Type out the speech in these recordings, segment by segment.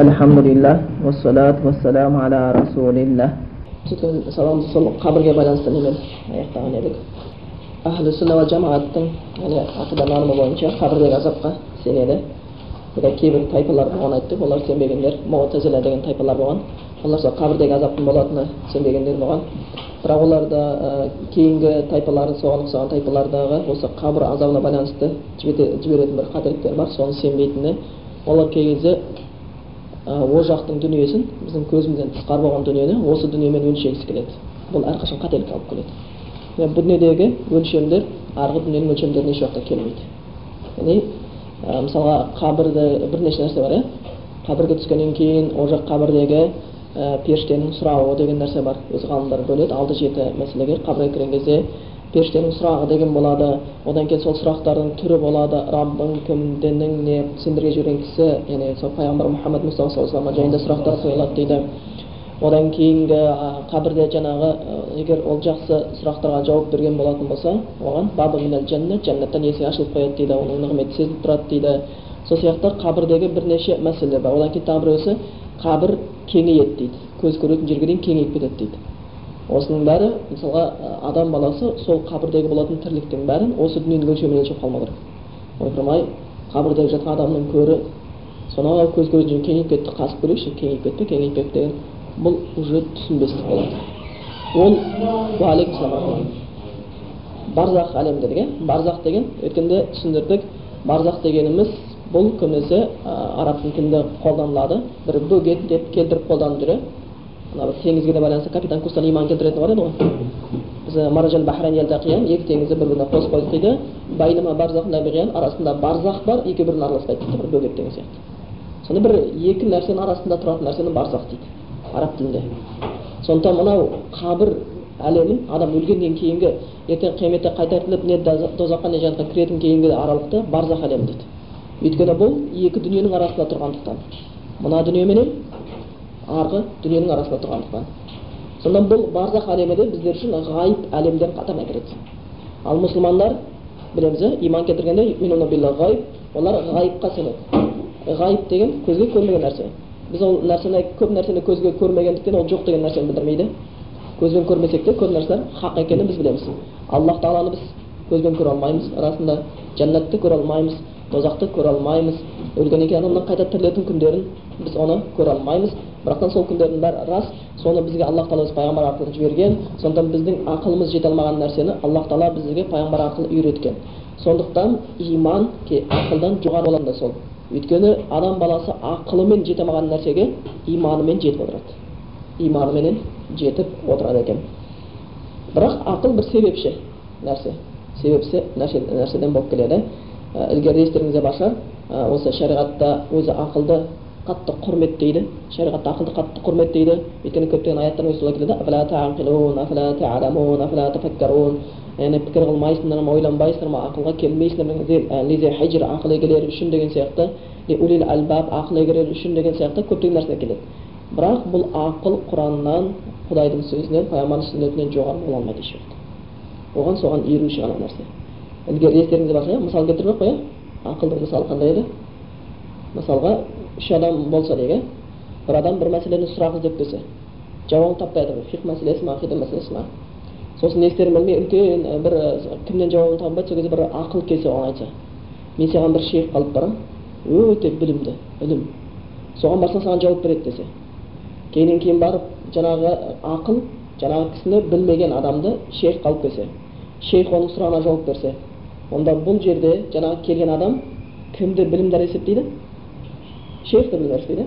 Wassalatu wassalamu ala rasulillah. Сөйткен саламды сол қабірге байланысты немен аяқтаған едік ахлі сүнна жамааттың яғни ақида нанымы бойынша қабірдегі азапқа сенеді бұда кейбір тайпалар болған айттық олар сенбегендер муътазила деген тайпалар болған олар сол қабірдегі азаптың болатынына сенбегендер болған бірақ оларда кейінгі тайпалардың соған ұқсаған тайпалардағы осы қабір азабына байланысты жіберетін бір қателіктер бар соны сенбейтіні олар кей кезде о жақтың дүниесін біздің көзімізден тысқары болған дүниені осы дүниемен өлшегісі келеді. Бұл әрқашан қателікке алып келеді. Бұл дүниедегі өлшемдер арғы дүниенің өлшемдеріне еш уақытта келмейді. Яғни мысалға қабірде бірнеше нәрсе бар иә? Қабірге түскеннен кейін ол жақ қабірдегі ә, періштенің сұрауы деген нәрсе бар. Өзі ғалымдар бөледі. Алты жеті мәселеге қабірге кірген кезде періштенің сұрағы деген болады. Одан кейін сол сұрақтардың түрі болады. Раббың кім дінің не? сендерге жіберген кісі яғни сол пайғамбар мұхаммад мұстафа саллаллаху алейhi жайында сұрақтар қойылады дейді. Одан кейінгі қабірде жаңағы егер ол жақсы сұрақтарға жауап берген болатын болса оған бабы минал жәннат жәннаттан есік ашылып қояды дейді оның нығметі сезіліп тұрады дейді. Сол сияқты қабірдегі бірнеше мәселелер бар. Одан кейін тағы біреусі қабір кеңейеді дейді. Көз көретін жерге дейін кеңейіп кетеді дейді. Осының бәрі мысалға адам баласы сол қабірдегі болатын тірліктің бәрін осы дүниенің өлшемімен өлшеп қалмау керек. Ойпырмай қабірдегі жатқан адамның көрі сонау көз жері кеңейіп кетті қасып көрейікші кеңейіп кетті кеңейіп кетті деген бұл уже түсінбестік болады. Ол уағалейкум барзақ әлем дедік иә? Барзақ деген өткенде түсіндірдік барзақ дегеніміз бұл көбінесе араб тілінде қолданылады. Бір бөгет деп келтіріп қолданып жүр мына бір теңізге де байланысты капитан кустан иман келтіретін бар еді ғой біз маражан бахрайн екі теңізді бір біріне қосып қойдық дейді байнама барзақ арасында барзақ бар екеуі бірін араласпайды дейді бір бөгет деген сияқты сонда бір екі нәрсенің арасында тұратын нәрсені барзақ дейді араб тілінде сондықтан мынау қабір әлемін адам өлгеннен кейінгі ертең қияметте қайтартылып не тозаққа не жәннатқа кіретін кейінгі аралықты барзақ әлемі дейді өйткені бұл екі дүниенің арасында тұрғандықтан мына дүние менен арғы дүниенің арасында тұрғандықтан. Сонда бұл барзақ әлемі де біздер үшін ғайып әлемдер қатарына кіреді ал мұсылмандар білеміз иә иман келтіргенде олар ғайыпқа сенеді. Ғайып деген көзге көрмеген нәрсе. Біз ол нәрсені көп нәрсені көзге көрмегендіктен ол жоқ деген нәрсені білдірмейді. Көзбен көрмесек те көп нәрселер хақ екенін біз білеміз. Аллах тағаланы біз көзбен көре алмаймыз. Расында жәннатты көре алмаймыз тозақты көре алмаймыз. Өлгеннен кейін адамның қайта тірілетін күндерін біз оны көре алмаймыз. Бірақтан сол күндердің бәрі рас. Соны бізге аллах тағала өз пайғамбар арқылы жіберген. Сондықтан біздің ақылымыз жете алмаған нәрсені аллах тағала бізге пайғамбар арқылы үйреткен. Сондықтан иман ақылдан жоғары болған да сол. Өйткені адам баласы ақылымен жете алмаған нәрсеге иманымен жетіп отырады. Иманыменен жетіп отырады екен. Бірақ ақыл бір себепші нәрсе. Себепші нәрседен болып келеді. Ілгері естеріңізде бар шығар осы шариғатта өзі ақылды қатты құрметтейді шариғатта ақылды қатты құрметтейді өйткені көптеген аяттар солай келеді пікір қылмайсыңдар ма ойланбайсыңдар ма ақылға келмейсіңдер ақыл егелері үшін деген сияқты ақыл егелері үшін деген сияқты көптеген нәрселер келеді бірақ бұл ақыл құраннан құдайдың сөзінен пайғамбардың сүннетінен жоғары бола алмайды еш уақытта оған соған еруші ғана нәрсе естеріңізде бар иә мысал келтіріп қой иә ақылдың мысалы қандай еді мысалға үш адам болса дейік бір адам бір мәселені сұрақ іздеп келсе жауабын таппай жатыр фиқ мәселесі ма ақида мәселесі ма сосын не істерін білмей үлкен бір кімнен жауабын табылмайды сол кезде бір ақыл келсе оған айтса мен саған бір шейх алып барамын өте білімді ілім соған барсаң саған жауап береді десе кейіннен кейін барып жаңағы ақыл жаңағы кісіні білмеген адамды шейх алып келсе шейх оның сұрағына жауап берсе онда бұл жерде жаңағы келген адам кімді білімдар есептейді шейхті білімдар есептейді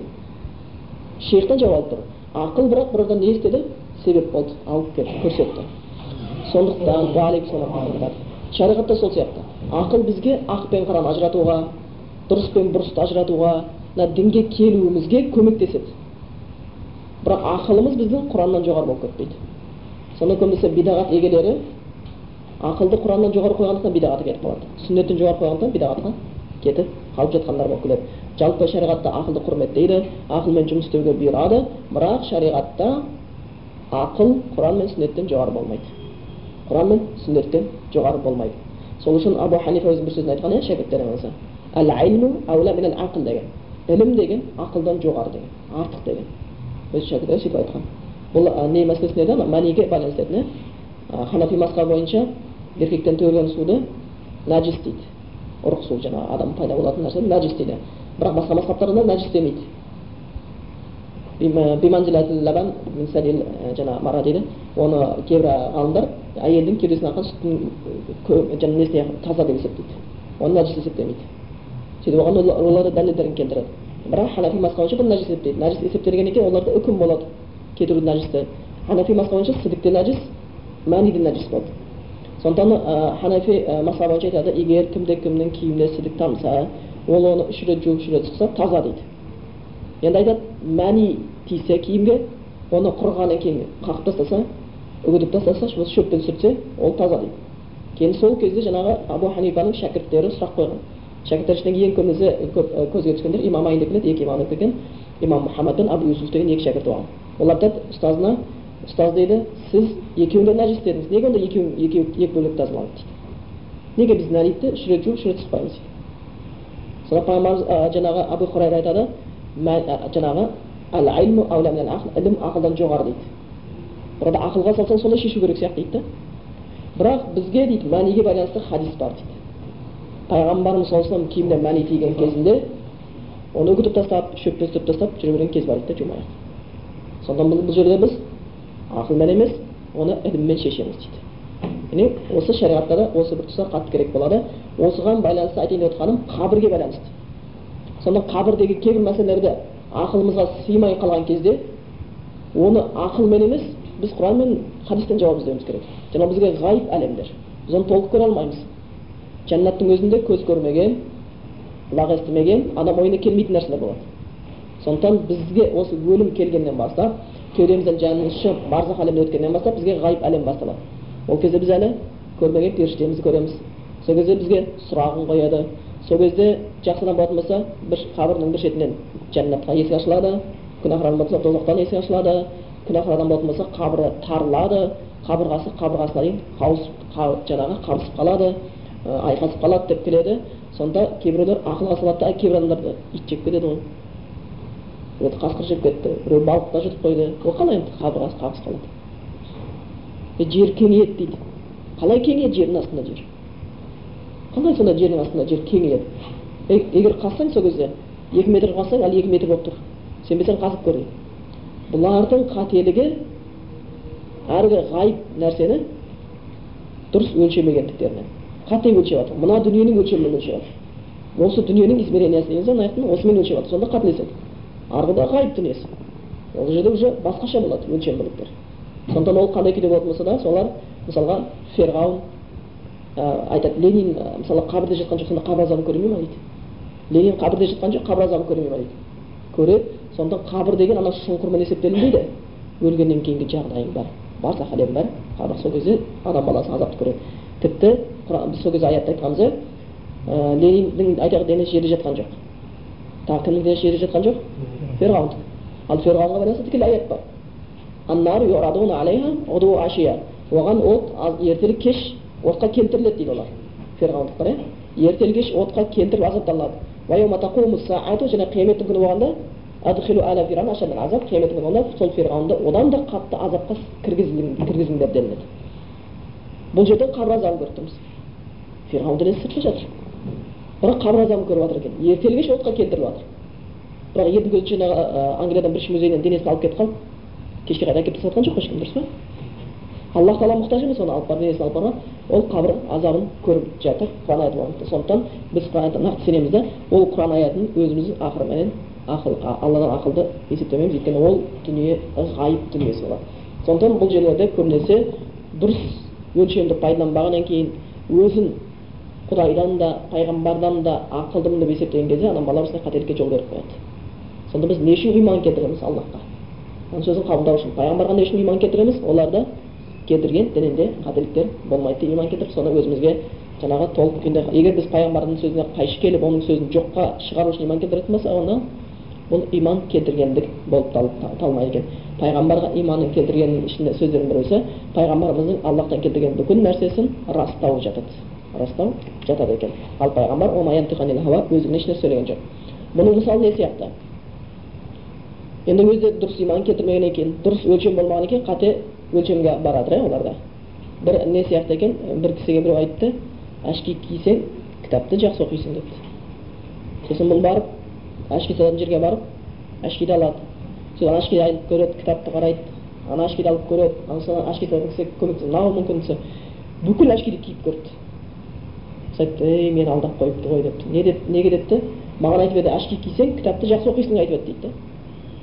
шейхтан жауап алып тұр. Ақыл бірақ бір не істеді? Себеп болды. Алып келді көрсетті. Сондықтан шариғатта сол сияқты. Ақыл бізге ақ пен қараны ажыратуға дұрыс пен бұрысты ажыратуға мына дінге келуімізге көмектеседі. Бірақ ақылымыз біздің құраннан жоғары болып кетпейді. Сонда көбінесе бидағат егелері ақылды құраннан жоғары қойғандықтан бидағатқа кетіп қалады. Сүннеттен жоғары қойғандықтан бидағатқа кетіп қалып жатқандар болып келеді жалпы шариғатта ақылды құрметтейді ақылмен жұмыс істеуге бұйырады бірақ шариғатта ақыл құран мен сүннеттен жоғары болмайды. Құран мен сүннеттен жоғары болмайды. Сол үшін абу ханифа өзінің бір сөзінде айтқан иә шәкірттеріне деген ілім деген ақылдан жоғары деген артық деген. Өз шәкірттері сөйтіп айтқан. Бұл не мәселесінде еді ана мәниге байланысты еді ханафи мазхабы бойынша еркектен төгілген суды нәжіс дейді. Ұрық су жаңағы адам пайда болатын нәрсе нәжіс дейді. Бірақ басқа мазхабтарда нәжіс демейді. Лабан жаңағы мара дейді. Оны кейбір ғалымдар әйелдің кеудесінен аққан сүттің жаңағы несіне таза деп есептейді. Оны нәжіс есептемейді. Сөйтіп оған олар дәлелдерін келтіреді. Бірақ ханафи мазхабы бойынша бұл нәжіс есептейді. Нәжіс есептелгеннен кейін оларда үкім болады. Кетіру нәжісті ханафи мазхабы бойынша сідік те нәжіс мәни нәжіс болды. Сондықтан ханафи мазхабы айтады егер кімде кімнің киіміне сідік тамса ол оны үш рет жуып үш рет шықса таза дейді. Енді айтады мәни тисе киімге оны құрғаннан кейін қағып тастаса үгітіп тастаса шөппен сүртсе ол таза дейді. Кейін сол кезде жаңағы абу ханифаның шәкірттері сұрақ қойған. Шәкірттер ішіндегі ең көбінесе көп көзге түскендер имам келеді екі имам келген имам мұхаммад абу юсуф деген екі шәкірті болған олар айтады ұстазына ұстаз дейді сіз екеуін де нәжіс дедіңіз. Неге онда екеуін екеуі екі бөлек тазаламайды дейді неге біз нәлитті үш рет жуып үш рет сықпаймыз дейді сонда пайғамбарымыз жаңағы абу хурайра айтады жаңағы ілім ақылдан жоғары дейді. Burada ақылға салсаң солай шешу керек сияқты дейді бірақ бізге дейді мәниге байланысты хадис бар дейді. Пайғамбарымыз саллаллаху алейhi киіміне мәни тиген кезінде оны үгітіп тастап шөппен сүртіп тастап жүре берген кез бар дейді да жумай сонда бұл жерде біз ақылмен емес оны іліммен шешеміз дейді міне осы шариғатта да осы бір тұста қатты керек болады осыған байланысты айтайын деп отырғаным қабірге байланысты сонда қабірдегі кейбір мәселелерді ақылымызға сыймай қалған кезде оны ақылмен емес біз құран мен хадистен жауап іздеуіміз керек жаңағы бізге ғайып әлемдер біз оны толық көре алмаймыз жәннаттың өзінде көз көрмеген құлақ естімеген адам ойына келмейтін нәрселер болады сондықтан бізге осы өлім келгеннен бастап кеудемізден жанымыз шығып барзақ әлеміне өткеннен бастап бізге ғайып әлем басталады ол кезде біз әлі көрмеген періштемізді көреміз сол кезде бізге сұрағын қояды сол кезде жақсы адам болатын болса бір қабірдің бір шетінен жәннатқа есік ашылады күнәһар адам болса тозақтан есік ашылады күнәһар адам болатын болса қабірі тарылады қабырғасы қабырғасына дейін қауысып жаңағы қабысып қалады айқасып қалады деп келеді сонда кейбіреулер ақылға салады да кейбір адамдарды ит жеп кетеді ғой біреуді қасқыр жеп кетті. Біреу балықта жұтып қойды. Ол қалай енді? Қабырғасы қабысып қалады. Жер кеңейеді дейді. Қалай кеңейеді? Жердің астында жер. Қалай сонда жердің астында жер кеңейеді? Егер қазсаң сол кезде екі метр қазсаң әлі екі метр болып тұр. Сенбесең қазып көр дейді бұлардың қателігі әргі ғайып нәрсені дұрыс өлшемегендіктерінен қате өлшеп жатыр. Мына дүниенің өлшемімен өлшеп жатыр. Осы дүниенің измерениясы деген ана аяқтың осымен өлшеп жатыр. Сонда қателеседі. Арғыда ғайып дүниесі ол жерде уже басқаша болады өлшем бірліктер сондықтан ол қандай күйде болатын болса да солар мысалға ферғауын айтады ленин мысалы қабірде жатқан жоқ сонда қабір азабын көре ме дейді? Ленин қабірде жатқан жоқ қабір азабын көре ме? дейді. Көреді сондықтан қабір деген ана шұңқырмен есептелінбейді. Өлгеннен кейінгі жағдайың бар. Барзақ әлем бар. Қабір сол кезде адам баласы азапты көреді. Тіпті біз сол кезде аятта айтқанбыз иә лениннің айтайық денесі жерде жатқан жоқ. Тағы кімнің денесі жерде жатқан жоқ ферғаундікі ал ферғауынға байланысты тікелей аят бар оған от ертелі кеш отқа келтіріледі дейді олар ферғауындықтар иә ертелі кеш отқа келтіріліп азапталады және қияметтің күні болғанда азап күні болғанда сол ферғауынды одан да қатты азапқа кіргізіңдер делінеді бұл жерде қабір азабын көріп тұрмыз ферғауын денесі сыртта жатыр бірақ қабір азабын көріп жатыр екен. Ертелі кеш отқа келтіріліп жатыр. Бірақ көзінше жаңағы англиядан брitish музейінен денесін алып кетіп қалып кешке қарай әкеліп тастап жатқан жоқ ешкім дұрыс па? Аллах тағала мұқтаж емес оны алып барып денесін алып барған. Ол қабір азабын көріп жатыр құран болғандықтан сондықтан біз құран аятына нақты сенеміз да ол құран аятын өзіміз ақырыменен ақыл алладан ақылды есептемейміз. Өйткені ол дүние ғайып дүниесі болады. Сондықтан бұл жерлерде көбінесе дұрыс өлшемді пайдаланбағаннан кейін өзін құдайдан да пайғамбардан да ақылдымын деп есептеген кезде адам бала осындай қателікке жол беріп қояды сонда біз не үшін иман келтіреміз аллахқа оның сөзін қабылдау үшін пайғамбарға не үшін иман келтіреміз оларды келтірген дінінде қателіктер болмайды иман келтіріп соны өзімізге жаңағы толық күйінде егер біз пайғамбардың сөзіне қайшы келіп оның сөзін жоққа шығару үшін иман келтіретін болсақ онда бұл иман келтіргендік болып табылмайды екен пайғамбарға иманын келтіргеннің ішінде сөздердің біреусі пайғамбарымыздың аллахтан келтірген бүкіл нәрсесін растау жатады растау жатады екен ал пайғамбар өздігінен ешнәрсе сөйлеген жоқ бұның мысалы не сияқты енді өзі дұрыс иман келтірмеген екен дұрыс өлшем болмаған екен қате өлшемге барады иә оларда бір не сияқты екен бір кісіге біреу айтты әшки кисең кітапты жақсы оқисың депті сосын бұл барып әшки салатын жерге барып әшкиді алады содан ашкиді алып көреді кітапты қарайды ана ашкиді алып көреді анасынан ашки салатын кісі көмектеседі мынау мүмкін бүкіл ашкиді киіп көрді айтты ей мені алдап қойыпты ғой депті. Не деп неге депті? Маған айтып еді ашки кисең кітапты жақсы оқисың айтып еді дейді да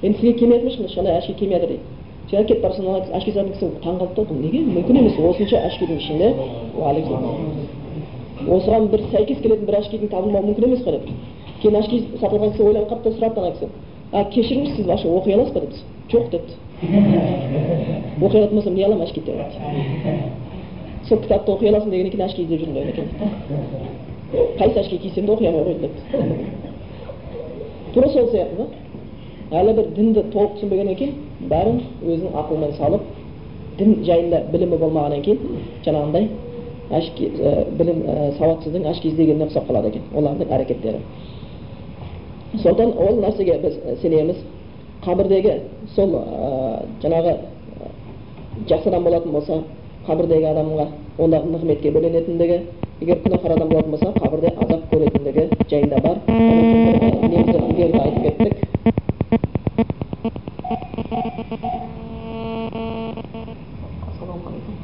енді сізге келмеді ме ешқандай ашки келмей жатыр дейді. Сен кетіп бара жатсаң ашки салатын кісі таң қалды да бұл неге? Мүмкін емес осынша ашкидің ішінде осыған бір сәйкес келетін бір ашкидің табылмауы мүмкін емес қой деп кейін ашки сатылған кісі ойланып қалды да сұрапты ана кісі а кешіріңіз сіз вообще оқи аласыз ба? депті. Жоқ депті. Оқи алатын болсам не аламын ашки? деп сол кітапты оқи аласың дегеннен кейін ашки іздеп жүрмін екен қайсы ашки кисем де оқи алмай қойдым депті тура сол сияқты да әлі бір дінді толық түсінбегеннен кейін бәрін өзінің ақылымен салып дін жайында білімі болмағаннан кейін жаңағындай ашки білім сауатсыздың ашки іздегеніне ұқсап қалады екен олардың әрекеттері сондықтан ол нәрсеге біз сенеміз қабірдегі сол жаңағы жақсы адам болатын болса қабірдегі адамға ондағы нығметке бөленетіндігі егер күнәһар адам болатын болса қабірде азап көретіндігі жайында бар. Айтып кеттік ассалаумағалейкум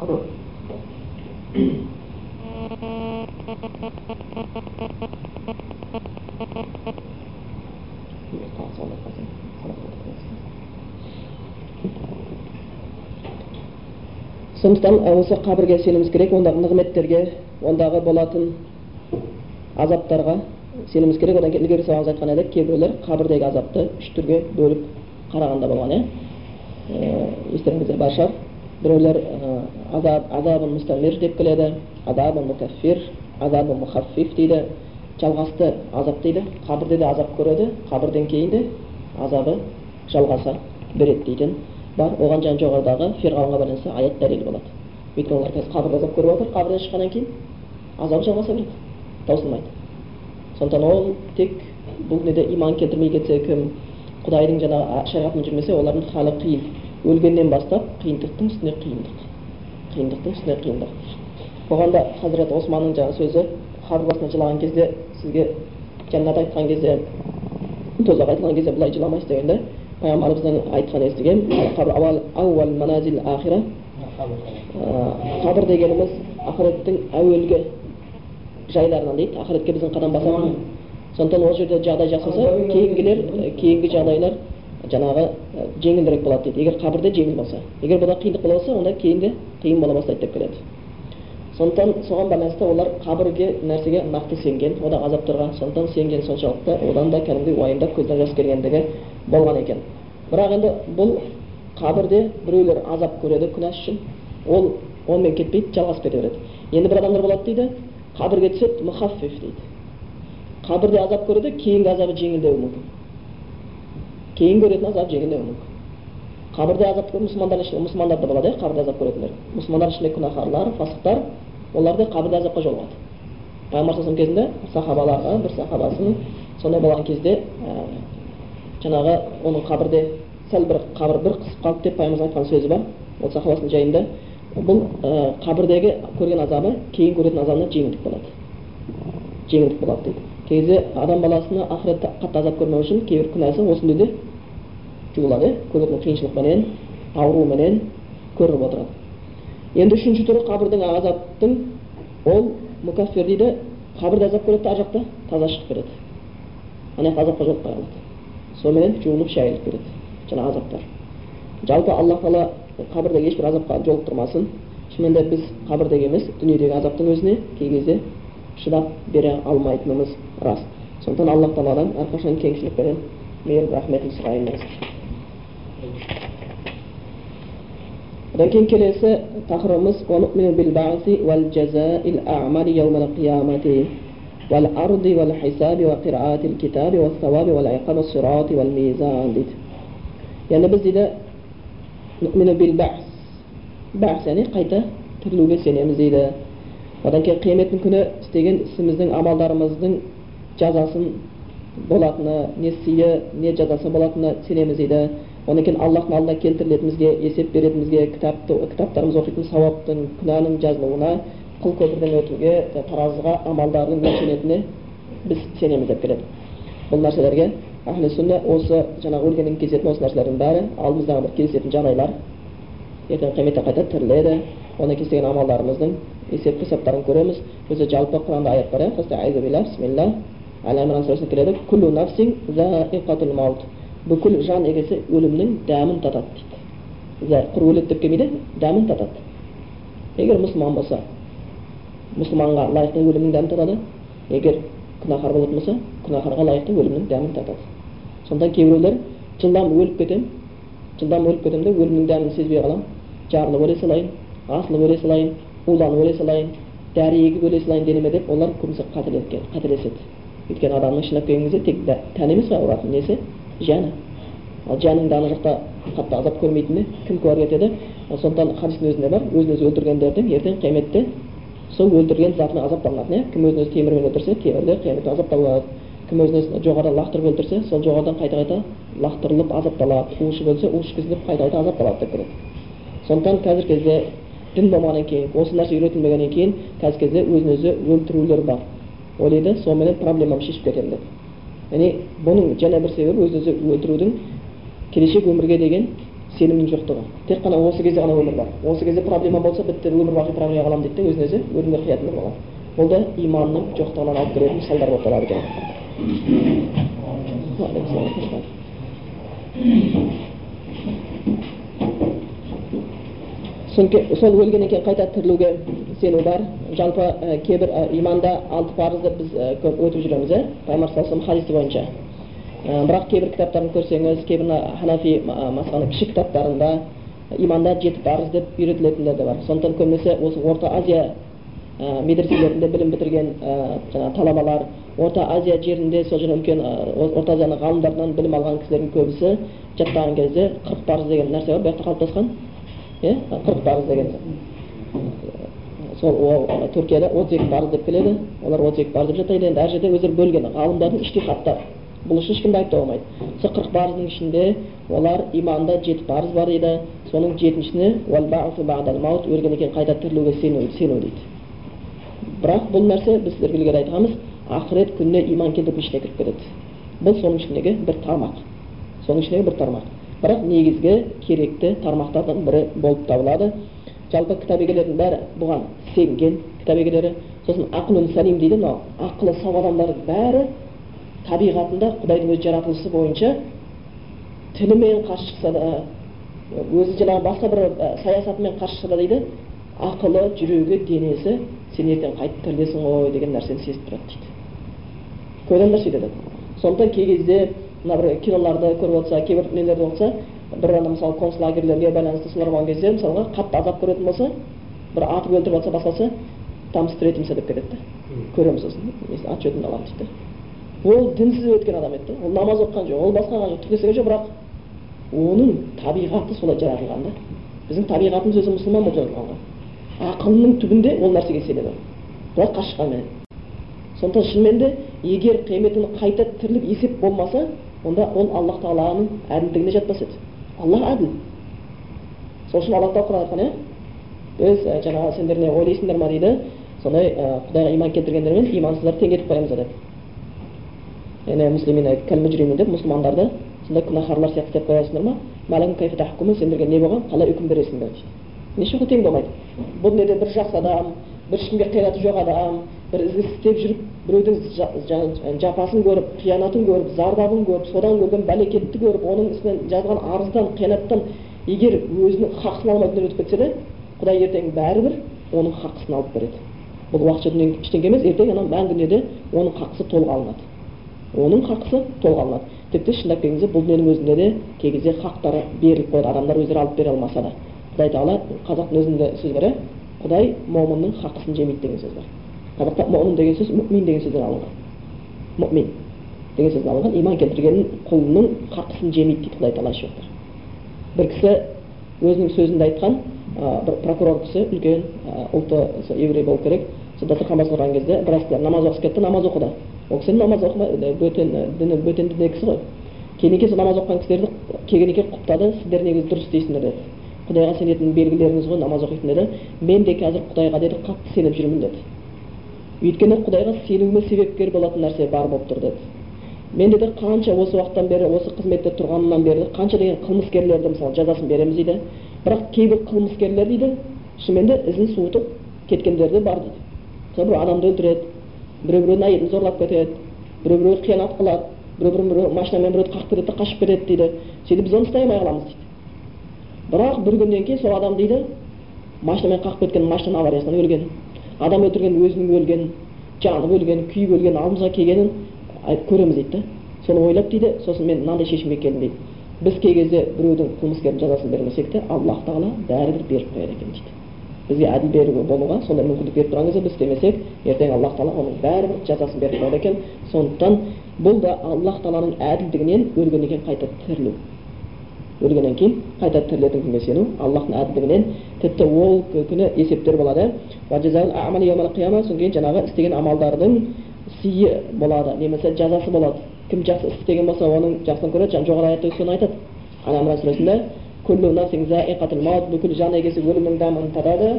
алло сондықтан осы қабірге сенуіміз керек ондағы нығметтерге ондағы болатын азаптарға сенуіміз керек. Одан кейін ілгері сабағымызда айтқан едік кейбіреулер қабірдегі азапты үш түрге бөліп қарағанда болған иә? Естеріңізде бар шығар біреулер азаб азабын мустамир деп келеді азабын мукаффир азабын мухаффиф дейді. Жалғасты азап дейді қабірде де азап көреді қабірден кейін де азабы жалғаса береді дейтін. Бар. Оған жаңа жоғарыдағы фирғауынға байланысты аят дәлел болады. Өйткені олар қазір қабірде азап көріп жатыр қабірден шыққаннан кейін. Азабы жалғаса береді таусылмайды. Сондықтан ол тек бұл неде иман келтірмей кетсе кім құдайдың жаңағы шариғатымен жүрмесе олардың халі қиын. Өлгеннен бастап қиындықтың үстіне қиындық. Қиындықтың үстіне қиындық. Оған да хазірет османның жаңағы сөзі қабір басына жылаған кезде сізге жәннат айтқан кезде тозақ айтылған кезде былай жыламайсыз дегенде пайғамбарымыздан айтқан естігемін қабір дегеніміз ақыреттің әуелгі жайларынан дейді ақыретке біздің қадам басатын сондықтан ол жерде жағдай жақсы болса кейінгілер кейінгі жағдайлар жаңағы жеңілірек болады дейді егер қабірде жеңіл болса егер бұда қиындық бола онда кейінгі қиын бола бастайды деп келеді сондықтан соған байланысты олар қабірге нәрсеге нақты сенген одағы азаптарға сондықтан сенген соншалықты одан да кәдімгідей уайымдап көзіне жас келгендігі болған екен бірақ енді бұл қабірде біреулер азап көреді күнәсі үшін ол онымен кетпейді жалғасып кете береді енді бір адамдар болады дейді қабірге түседі мұхаффиф дейді қабірде азап көреді кейінгі азабы жеңілдеуі мүмкін кейін көретін азап жеңілдеуі мүмкін қабірде азап мұсылмандар да болады иә қабірде азап көретіндер мұсылмандар ішінде күнәһарлар фасықтар олар да қабірде азапқа жолығады. Пайғамбар кезінде сахабаларға бір сахабасын сондай болған кезде жаңағы оның қабірде сәл бір қабір бір қысып қалды деп пайғамбарымыз айтқан сөзі бар. Ол сахабасының жайында. Бұл қабірдегі көрген азабы кейін көретін азабынан жеңілдік болады. Жеңілдік болады дейді. Кей кезде адам баласына ақыретте қатты азап көрмеу үшін кейбір күнәсі осында де жуылады. Иә көретін қиыншылықпенен ауруменен көрініп отырады. Енді үшінші түрі қабірдің азаптың ол мукаффир дейді қабірде азап көреді да ар жақта таза шығып кетеді ана жақта азапқа жолықпай қалады соныменен жуылып шайылып кетеді жаңағы азаптар жалпы алла тағала қабірдегі ешбір азапқа жолықтырмасын шынымен біз қабірдегі емес дүниедегі азаптың өзіне кей кезде шыдап бере алмайтынымыз рас сондықтан аллах тағаладан әрқашан кеңшілікпенен мейірім рахметін сұраймыз одан кейін келесі тақырыбымыз والأرض والحساب وقراءة الكتاب والثواب والعقاب والصراط والميزان дейді яғни біз дейді бәс яғни қайта тірілуге сенеміз дейді одан кейін қияметтің күні істеген ісіміздің амалдарымыздың жазасын болатыны не сыйы не жазасы болатынына сенеміз дейді одан кейін аллахтың алдына келтірілетінімізге есеп беретінімізге кітапты кітаптарымыз оқитын сауаптың күнәнің жазылуына қыл көпірден өтуге таразыға амалдардың өлшенетініне біз сенеміз деп келеді бұл нәрселерге әхлі сүнна осы жаңағы өлгеннен кезетін осы нәрселердің бәрі алдымыздағы бір кездесетін жағдайлар ертең қияметте қайта тіріледі одан кейін істеген амалдарымыздың есеп қисаптарын көреміз өзі жалпы құранда аят бар иә бисмилля әл имран сүресінде келеді бүкіл жан егесі өлімнің дәмін татады дейді. Құр өледі деп келмейді дәмін татады. Егер мұсылман болса мұсылманға лайықты өлімнің дәмін татады. Егер күнәһар болатын болса күнәһарға лайықты өлімнің дәмін татады. Сонда кейбіреулер жылдам өліп кетемін жылдам өліп кетемін де өлімнің дәмін сезбей қаламын жарылып өле салайын асылып өле салайын уланып өле салайын дәрі егіп өле салайын дене ме деп олар көбінесе қателеседі. Өйткені адамның шындап келген кезде тек тән емес қой ауыратын несі? Жаны ал жаныңды ана жақта қатты азап көрмейтініне кім куәлік етеді сондықтан хадистің өзінде бар өзін өзі өлтіргендердің ертең қияметте сол өлтірген затына азапталынады иә кім өзін өзі темірмен өлтірсе темірде қияметте азапталады. Кім өзін өзі жоғарыдан лақтырып өлтірсе сол жоғарыдан қайта қайта лақтырылып азапталады. Уышып өлсе ушкізіліп қайта қайта азапталады деп келеді сондықтан қазіргі кезде дін болмағаннан кейін осы нәрсе үйретілмегеннен кейін қазіргі кезде өзін өзі өлтірулер бар. Ойлайды соныменен проблемамды шешіп кетемін деп. Яғни бұның жаңа бір себебі өзін өзі өлтірудің келешек өмірге деген сенімнің жоқтығы. Тек қана осы кезде ғана өмір бар. Осы кезде проблема болса бітті өмір бақи проблема қаламын дейді де өзін өзі өлімге қиятындар болған. Бұл да иманның жоқтығынан алып келетін мысалдар болып табылады екен. Сол өлгеннен кейін қайта тірілуге сену бар жалпы кейбір иманда алты парызды біз көп өтіп жүреміз иә пайғамбар саллаллаху хадисі бойынша бірақ кейбір кітаптарын көрсеңіз кейбір ханафи масханың кіші кітаптарында иманда жеті парыз деп үйретілетіндер де бар сондықтан көбінесе осы орта азия медреселерінде білім бітірген жаңағы талабалар орта азия жерінде сол жаңа үлкен орта азияның ғалымдарынан білім алған кісілердің көбісі жаттаған кезде қырық парыз деген нәрсе бар бұл жақта қалыптасқан иә қырық парыз деген сол түркияда отыз екі парыз деп келеді олар отыз екі парыз деп жатайды енді әр жерде өздері бөлген ғалымдардың иштихаттары бұл үшін ешкімді айыптауға болмайды сол қырық парыздың ішінде олар иманда жеті парыз бар дейді соның жетіншісіне өлгеннен кейін қайта тірілуге сену, сену дейді бірақ бұл нәрсе біз сіздерге ілгері айтқанбыз ақырет күніне иман келтірудің ішіне кіріп кетеді бұл соның ішіндегі бір тармақ соның ішіндегі бір тармақ бірақ негізгі керекті тармақтардың бірі болып табылады жалпы кітап егелерінің бәрі бұған сенген кітап егелері сосын ақылун сәлим дейді мынау ақылы сау адамдардың бәрі табиғатында құдайдың өз жаратылысы бойынша тілімен қарсы шықса да өзі жаңағы басқа бір саясатымен қарсы шықса да дейді ақылы жүрегі денесі сен ертең қайтып тірілесің ғой деген нәрсені сезіп тұрады дейді көп адамдар сөйтеді сондықтан кей кезде мына бір киноларды көріп отырса кейбір нелерді оқыса бір ана мысалы концлагерьлерге байланысты солар болған кезде мысалға қатты азап көретін болса бір атып өлтіріп жатса басқасы там встретимся деп кетеді да көреміз сосын. Отчетымды аламын дейді. Ол дінсіз өткен адам еді ол намаз оқыған жоқ ол басқа жоқ түк жоқ бірақ оның табиғаты солай жаратылған да. Біздің табиғатымыз өзі мұсылман болып жаратылған ақылының түбінде ол нәрсеге сенеді бірақ қашқанменен сондықтан шынымен де егер қиямет күні қайта тіріліп есеп болмаса онда ол аллах тағаланың әділдігіне жатпас еді аллах әділ сол үшін алла тағала құран айтқан иә біз жаңағы сендер не ойлайсыңдар ма дейді сондай құдайға иман келтіргендер мен имансыздарды тең етіп қоямыз деп яғни деп мұсылмандарды сондай күнәһарлар сияқты істеп қоясыңдар ма сендерге не болған қалай үкім бересіңдер дейді неше тең болмайды бұл неде бір жақсы адам бір ешкімге қиянаты жоқ адам бір істеп жүріп біреудің жапасын көріп қиянатын көріп зардабын көріп содан көрген бәлекетті көріп оның үстінен жазған арыздан қиянаттан егер өзінің хақысын алмай дүниеден өтіп кетсе де құдай ертең бәрібір оның хақысын алып береді. Бұл уақытша ештеңке емес ертең ана мәңгі дүниеде оның хақысы толық алынады. Оның хақысы толық алынады. Тіпті шындап келген бұл дүниенің өзінде де кей кезде хақтары беріліп қояды. Адамдар өздері алып бере алмаса да. Құдай тағала қазақтың өзінде сөз бар иә құдай момынның хақысын жемейді деген сөз бар. Қазақта момын деген сөз мүмин деген сөзден алынған мүмин деген сөзден алынған иман келтірген құлының хақысын жемейді дейді құдай тағала еш бір кісі өзінің сөзінде айтқан бір прокурор кісі үлкен ұлты еврей болу керек сол дастархан басында отырған кезде біраз кісілер намаз оқып кетті намаз оқыды ол кісі намаз оқымай бөтен діні бөтен діни кісі ғой кейін кейін сол намаз оқыған кісілерді келгеннен кейін құптады сіздер негізі дұрыс істейсіңдер деді құдайға сенетін белгілеріңіз ғой намаз оқитын деді мен де қазір құдайға деді қатты сеніп жүрмін деді өйткені құдайға сенуіме себепкер болатын нәрсе бар болып тұр деді мен деді қанша осы уақыттан бері осы қызметте тұрғанымнан бері қанша деген қылмыскерлерді мысалы жазасын береміз дейді. Бірақ кейбір қылмыскерлер дейді шынымен де ізін суытып кеткендер де бар дейді. Мысалы біреу адамды өлтіреді біреу біреудің әйелін зорлап кетеді біреу біреуге қиянат қылады біреу біреу машинамен біреуді қағып кетеді қашып кетеді дейді. Сөйтіп біз оны ұстай алмай қаламыз дейді. Бірақ бір күннен кейін сол адам дейді машинамен қағып кеткен машина авариясынан өлген. Адам өлтірген өзінің өлгенін жанып өлгенін күйіп өлгенін алдымызға келгенін көреміз дейді да соны ойлап дейді сосын мен мынандай шешімге келдім дейді. Біз кей кезде біреудің қылмыскердің жазасын бермесек те аллах тағала бәрібір беріп қояды екен дейді. Бізге әділ беруге болуға сондай мүмкіндік беріп тұрған кезде біз істемесек ертең аллах тағала оның бәрібір жазасын беріп қояды екен. Сондықтан бұл да аллах тағаланың әділдігінен өлгеннен кейін қайта тірілу. Өлгеннен кейін қайта тірілетін күнге сену аллахтың әділдігінен тіпті ол күні есептер болады содан кейін жаңағы істеген амалдардың сыйы болады немесе жазасы болады кім жақсы іс істеген болса оның жақсысын көреді жоғары аятта соны айтады ана сүресінде бүкіл жан егесі өлімнің дәмін татады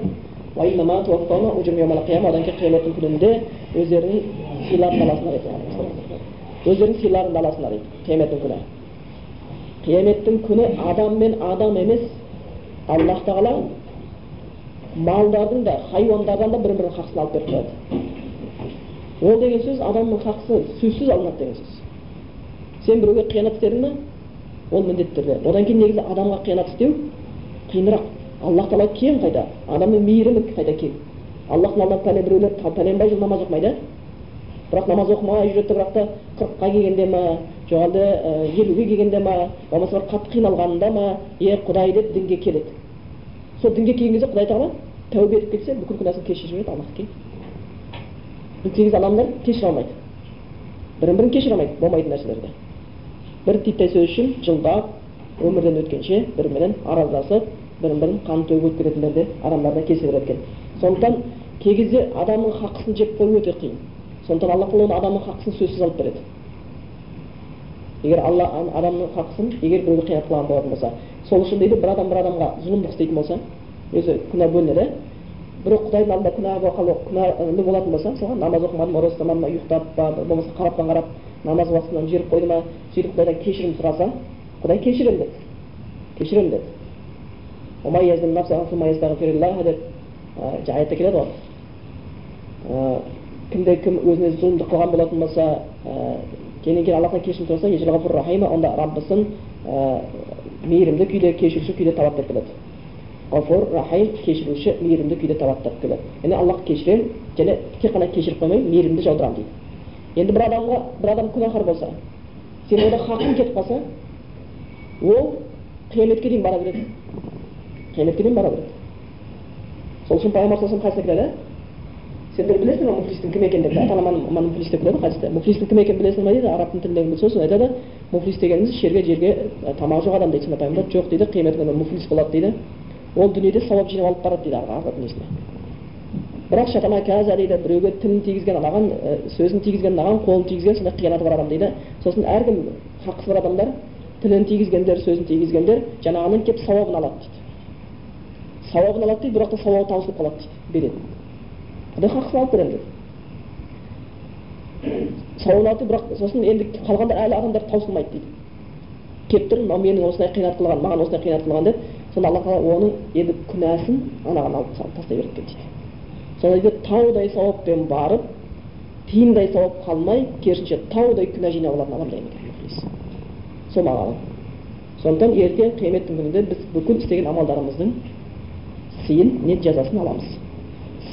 одан кейін қияметтің күнінде өздерінің сыйларын аласыңдар дейді өздерінің сыйларын аласыңдар дейді қияметтің күні қияметтің күні адам мен адам емес аллах тағала малдардың да хайуандардан да бір бірінің хақысын алып беріп қояды ол деген сөз адамның хақысы сөзсіз алынады деген сөз сен біреуге қиянат істедің ма ол міндетті түрде одан кейін негізі адамға қиянат істеу қиынырақ аллах тағала кең қайта адамның мейірімі қайта кең аллахтың алдында пәлен біреулер пәленбай жыл намаз оқымайды бірақ намаз оқымай жүреді бірақ та қырыққа келгенде ма жоқ әлде елуге келгенде ма болмаса бір қатты қиналғанында ма е құдай деп дінге келеді. Сол дінге келген кезде құдай тағала тәубе етіп келсе бүкіл күнәсін кешіріп жібереді аллах сегіз адамдар кешіре алмайды. Бірін бірін кешіре алмайды болмайтын нәрселерді. Бір титтей сөз үшін жылдап өмірден өткенше бір бірімен араздасып бірін бірін қан төгіп өтіп кететіндер де адамдар да береді екен. Сондықтан кей кезде адамның хақысын жеп қою өте қиын. Сондықтан алла тағала оны адамның хақысын сөзсіз алып береді егер алла адамның хақысын егер біреуге қиянат қылған болатын болса сол үшін дейді бір адам бір адамға зұлымдық істейтін болса өзі күнә бөлінеді біреу құдайдың алдында күнә күнәлі болатын болса мысалға намаз оқымады ма ораза ұстамады ма ұйықтап па болмаса қараптан қарап намаз уақытынан жіберіп қойды ма сөйтіп құдайдан кешірім сұраса құдай кешіремін деді кешіремін деді деп аятта келеді ғой кімде кім өзіне зұлымдық қылған болатын болса кейіннен кейін аллахтан кешірім сұраса онда раббысын мейірімді күйде кешіруші күйде деп келеді. Ғафур рахим кешіруші мейірімді күйде деп келеді. Яғни аллах кешіремін және тек қана кешіріп қоймай мейірімді жаудырамын дейді. Енді бір адамға бір адам күнәһар болса сен ода хақың кетіп қалса ол қияметке дейін бара береді. Қияметке дейін бара береді. Сол үшін пайғамбар саллаллаху алейхи сендер білесіңдер ма муфлистің кім екенін деп ата анама муфлис деп келеді хадисте муфлистің кім екенін білесіңдер ма дейді арабтың тіліндегі сосын айтады муфлис дегеніміз шерге жерге тамағы жоқ адам дейді сонда пайғамбар жоқ дейді қиямет күні муфлис болады дейді ол дүниеде сауап жинап алып барады дейді арғы дүниесіне бірақ шатама каза дейді біреуге тілін тигізген маған сөзін тигізген маған қолын тигізген сондай қиянаты бар адам дейді сосын әркім хақысы бар адамдар тілін тигізгендер сөзін тигізгендер жаңағының келіп сауабын алады дейді сауабын алады дейді бірақ та сауабы таусылып қалады дейді береді құдай хақысын алып беремін бірақ сосын енді қалғандар әлі адамдар таусылмайды дейді. Келіп тұр мынау менің осындай қиянат қылған маған осындай қиянат қылған деп сонда алла тағала оның енді күнәсін анаған алып тастай береді екен дейді сонда дейді таудай сауаппен барып тиындай сауап қалмай керісінше таудай күнә жинап алатын адам деген екен сол мағына сондықтан ертең қияметтің күнінде біз бүкіл істеген амалдарымыздың сыйын не жазасын аламыз.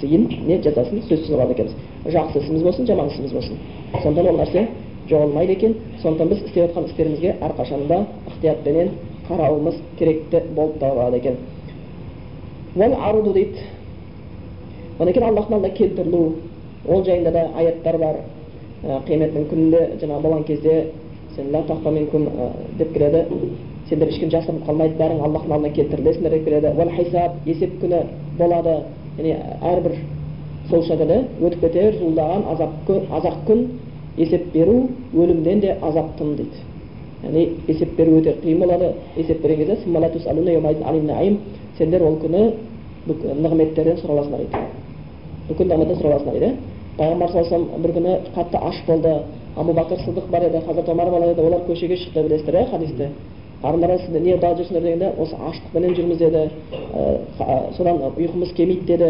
Сыйын не жазасын сөзсіз алады екенбіз жақсы ісіміз болсын жаман ісіміз болсын сондықтан ол нәрсе жоғалмайды екен сондықтан біз істеп жатқан істерімізге әрқашанда ықтиятпенен қарауымыз керекті болып табылады екен дейді одан кейін аллахтың алдына келтірілу ол жайында да аяттар бар қияметтің күнінде жаңағы болған кезде сен деп келеді сендер ешкім жасырынып қалмайды бәрің аллахтың алдына келтірілесіңдер деп келеді есеп күні болады яғни әрбір сол күні өтіп кетер зуылдаған азап азақ күн есеп беру өлімнен де азаптым дейді. Яғни есеп беру өте қиын болады. Есеп берген кезде сендер ол күні нығметтерден сұраласыңдар дейді. Бүкіл нығметтен сұраласыңдар дейді. Пайғамбар саллаллаху бір күні қатты аш болды. Абу бәкір сыдық бар еді хазірет омар бар еді. Олар көшеге шықты білесіздер иә хадисті қарындарың не дал жүрсіңдер дегенде осы аштықпенен жүрміз деді содан ұйқымыз келмейді деді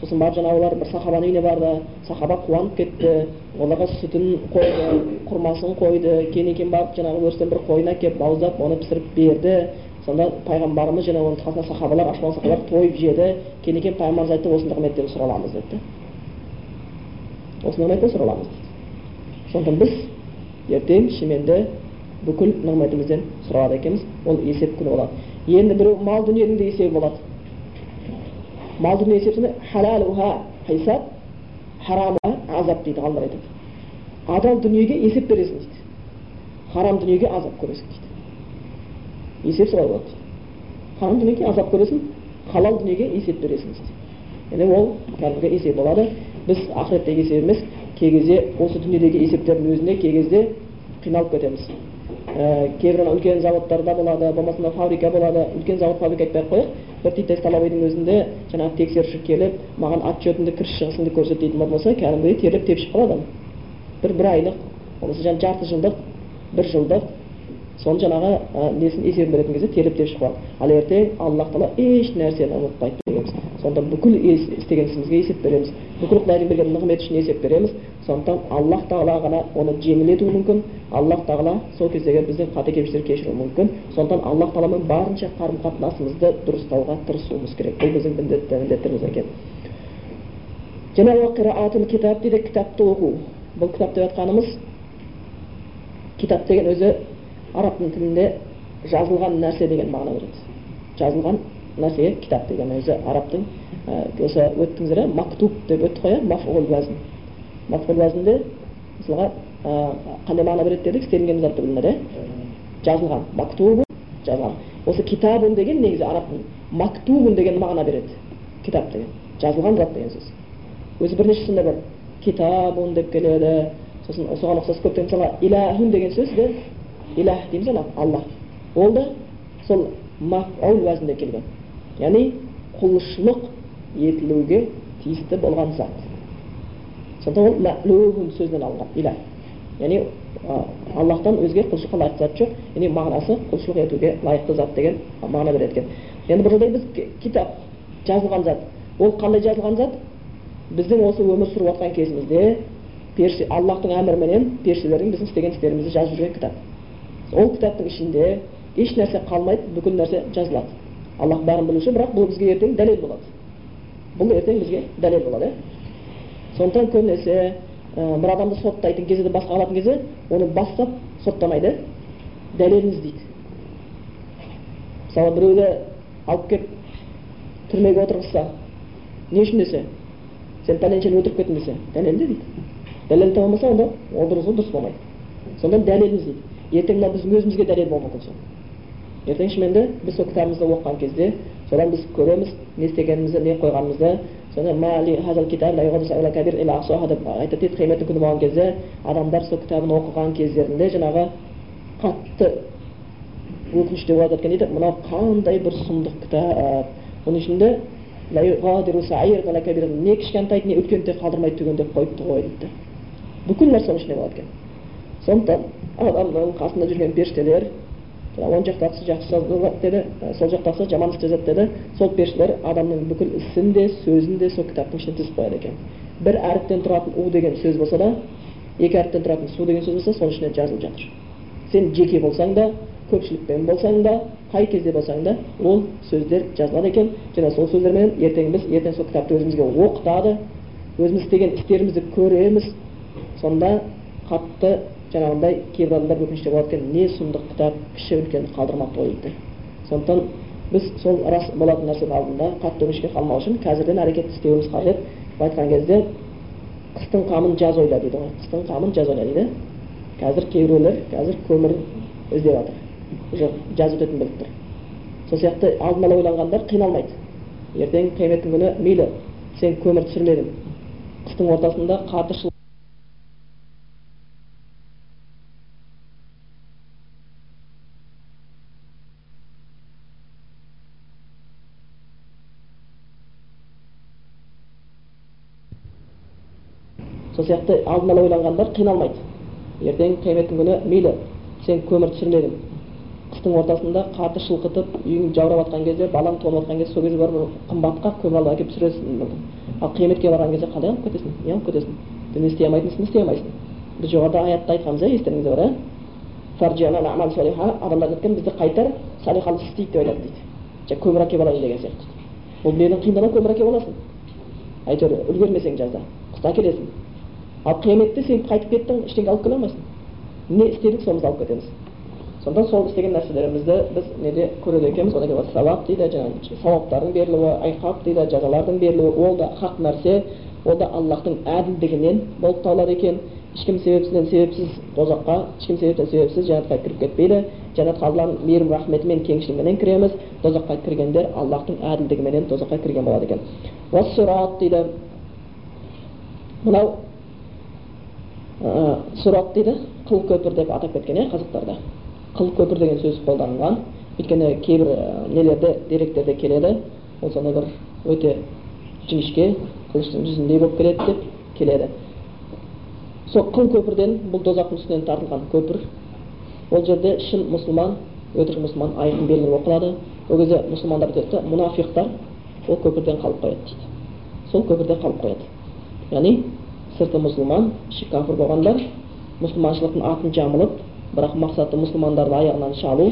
сосын барып жаңағы олар бір сахабаның үйіне барды сахаба қуанып кетті оларға сүтін қойды құрмасын қойды кейін кейін барып жаңағы өрістен бір қойын әкеліп бауыздап оны пісіріп берді сонда пайғамбарымыз және оның қасында сахабалар ашман сахабалар тойып жеді кейін кейін пайғамбарымыз айтты осы нығметтен сұраламыз деді осы нығметтен сұраламыз дейді сондықтан біз ертең шеменді бүкіл нығметімізден сұралады екенбіз. Ол есеп күні болады. Енді біреу мал дүниенің де есебі болады. Мал дүние есепсінде халалуха азап дейді ғалымдар айтады. Адал дүниеге есеп бересің дейді. Харам дүниеге азап көресің дейді. Есеп солай болады. Дейді харам дүниеге азап көресің халал дүниеге есеп бересің дейді. Яғни ол кәдімгі есеп болады. Біз ақыреттегі есеп емес кей кезде осы дүниедегі есептердің өзіне кей кезде қиналып кетеміз. Кейбір үлкен заводтарда болады болмаса фабрика болады үлкен завод фабрика айтпай ақ қояйық бір титтей столовыйдың өзінде жаңағы тексеруші келіп маған отчетымды кіріс шығысымды көрсет дейтін болса кәдімгідей терлеп тепшіп қалады бір бір айлық болмаса жаңағы жарты жылдық бір жылдық соны жаңағы несін есебін беретін кезде терлеп тепшіп қалады. Ал ертең аллах тағала еш нәрсені ұмытпайды. Дегенбіз сонда бүкіл істеген ісімізге есеп береміз. Бүкіл құдайдың берген нығметі үшін есеп береміз. Сондықтан аллах тағала ғана оны жеңілдетуі мүмкін. Аллах тағала сол кездегі біздің қате кемшіліктерді кешіруі мүмкін. Сондықтан аллах тағаламен барынша қарым қатынасымызды дұрыстауға тырысуымыз керек. Бұл біздің міндеттеріміз екен. Жаңағы дейді кітапты оқу бұл кітап деп жатқанымыз китап деген өзі араб тілінде жазылған нәрсе деген мағына береді жазылған нәрсеге кітап деген өзі арабтың осы өттіңіздер иә мактуб деп өттік қой мафул уәзін мафул уәзінде мысалға қандай мағына береді дедік істелінген затты білінеді иә жазылған мактубу жазылған осы китабун деген негізі арабтың мактубун деген мағына береді китап деген жазылған зат деген сөз өзі бірнеше сондай бар китабун деп келеді сосын соған ұқсас көптеген мысалға илахун деген сөз де илах дейміз ана алла ол да сол мафул уәзінде келген яғни құлшылық етілуге тиісті болған зат. Сондықтан ол сөзінен алынған илах яғни аллахтан өзге құлшылыққа лайықты зат жоқ яғни мағынасы құлшылық етуге лайықты зат деген мағына береді екен. Енді бір біз китап жазылған зат. Ол қандай жазылған зат? Біздің осы өмір сүріп жатқан кезімізде періште аллахтың әміріменен періштелердің біздің істеген істерімізді жазып жүрген кітап. Ол кітаптың ішінде еш нәрсе қалмайды бүкіл нәрсе жазылады. Аллах бәрін білуші бірақ бұл бізге ертең дәлел болады бұл ертең бізге дәлел болады иә сондықтан көбінесе ә, бір адамды соттайтын кезде де басқа алатын кезде оны бастап соттамайды дәлелін іздейді мысалы біреуді алып келіп түрмеге отырғызса не үшін десе сен пәленшені өлтіріп кеттің десе дәлелде дейді дәлел таба алмаса онда ол дұрыс болмайды сонда дәлелін іздейді ертең мына біздің өзімізге дәлел болуы мүмкін сол ертең шынымен де біз сол кітабымызды оқыған кезде содан біз көреміз не істегенімізді не қойғанымызды деп айтады дейді қияметтің күні болған кезде адамдар сол кітабын оқыған кездерінде жаңағы қатты өкініште болады екен дейді мынау қандай бір сұмдық кітап оның ішінде не кішкентайды не үлкенді де қалдырмай түгендеп қойыпты ғой дейді бүкіл нәрсе оның ішінде болады екен сондықтан адамның қасында жүрген періштелер оң жақтағысы жақсы жазады деді сол жақтағысы жаман іс жазады деді сол періштелер адамның бүкіл ісін де сөзін де сол кітаптың ішіне тізіп қояды екен бір әріптен тұратын у деген сөз болса да екі әріптен тұратын су деген сөз болса соның ішіне жазылып жатыр сен жеке болсаң да көпшілікпен болсаң да қай кезде болсаң да ол сөздер жазылады екен және сол сөздермен ертең біз ертең сол кітапты өзімізге оқытады өзіміз істеген істерімізді көреміз сонда қатты жаңағындай кейбір адамдар өкініште болады екен не сұмдық кітап кіші үлкен қалдырмапты ғой дейді сондықтан біз сол рас болатын нәрсенің алдында қатты өкінішке қалмау үшін қазірден әрекет істеуіміз қажет. Айтқан кезде қыстың қамын жаз ойла дейді ғой. Қыстың қамын жаз ойла дейді. Қазір кейбіреулер қазір көмір іздеп жатыр. Уже жаз өтетінін біліп тұр. Сол сияқты алдын ала ойланғандар қиналмайды. Ертең қияметтің күні мейлі сен көмір түсірмедің. Қыстың ортасында қатты сол сияқты алдын ала ойланғандар қиналмайды. Ертең қияметтің күні мейлі сен көмір түсірмедің. Қыстың ортасында қарды шылқытып үйің жаурап жатқан кезде балаң тоңып жатқан кезде сол кезде барып қымбатқа көмір алып әкеліп түсіресің ал қияметке барған кезде қалай алып кетесің? Не алып кетесің? Дін істей алмайтын ісіңді істей алмайсың. Біз жоғарыда аятта айтқанбыз иә естеріңізде бар иә? Айтқан бізді қайтар салихалы іс істейді деп айтады дейді. Көмір әкеліп алайын деген сияқты. Ол дүниенің қиындығынан көмір әкеліп аласың. Әйтеуір үлгермесең жазда қыста әкелесің ал қияметте сен қайтып кеттің ештеңе алып келе алмайсың не істедік сонымызды алып кетеміз сонда сол істеген нәрселерімізді біз неде көреді екенбіз одан кейін сауап дейді жаңағы сауаптардың берілуі айқап дейді жазалардың берілуі ол да хақ нәрсе ол да аллахтың әділдігінен болып табылады екен ешкім себепсізден себепсіз тозаққа ешкім себептен себепсіз жәннатқа кіріп кетпейді жәннатқа алланың мейірім рахметімен кеңшілігіменен кіреміз тозаққа кіргендер аллахтың әділдігіменен тозаққа кірген болады екен дейді мынау сұрат дейді қыл көпір деп атап кеткен иә қазақтарда. Қыл көпір деген сөз қолданылған. Өйткені кейбір нелерде деректерде келеді. Ол сондай бір өте жіңішке қылыштың жүзіндей болып келеді деп келеді. Сол қыл көпірден бұл тозақтың үстінен тартылған көпір. Ол жерде шын мұсылман өтірік мұсылман айқын белгілі оқылады ол кезде мұсылмандар айтады мұнафиқтар ол көпірден қалып қояды дейді. Сол көпірде қалып қояды. Яғни сырты мұсылман іші кәпір болғандар мұсылманшылықтың атын жамылып бірақ мақсаты мұсылмандарды аяғынан шалу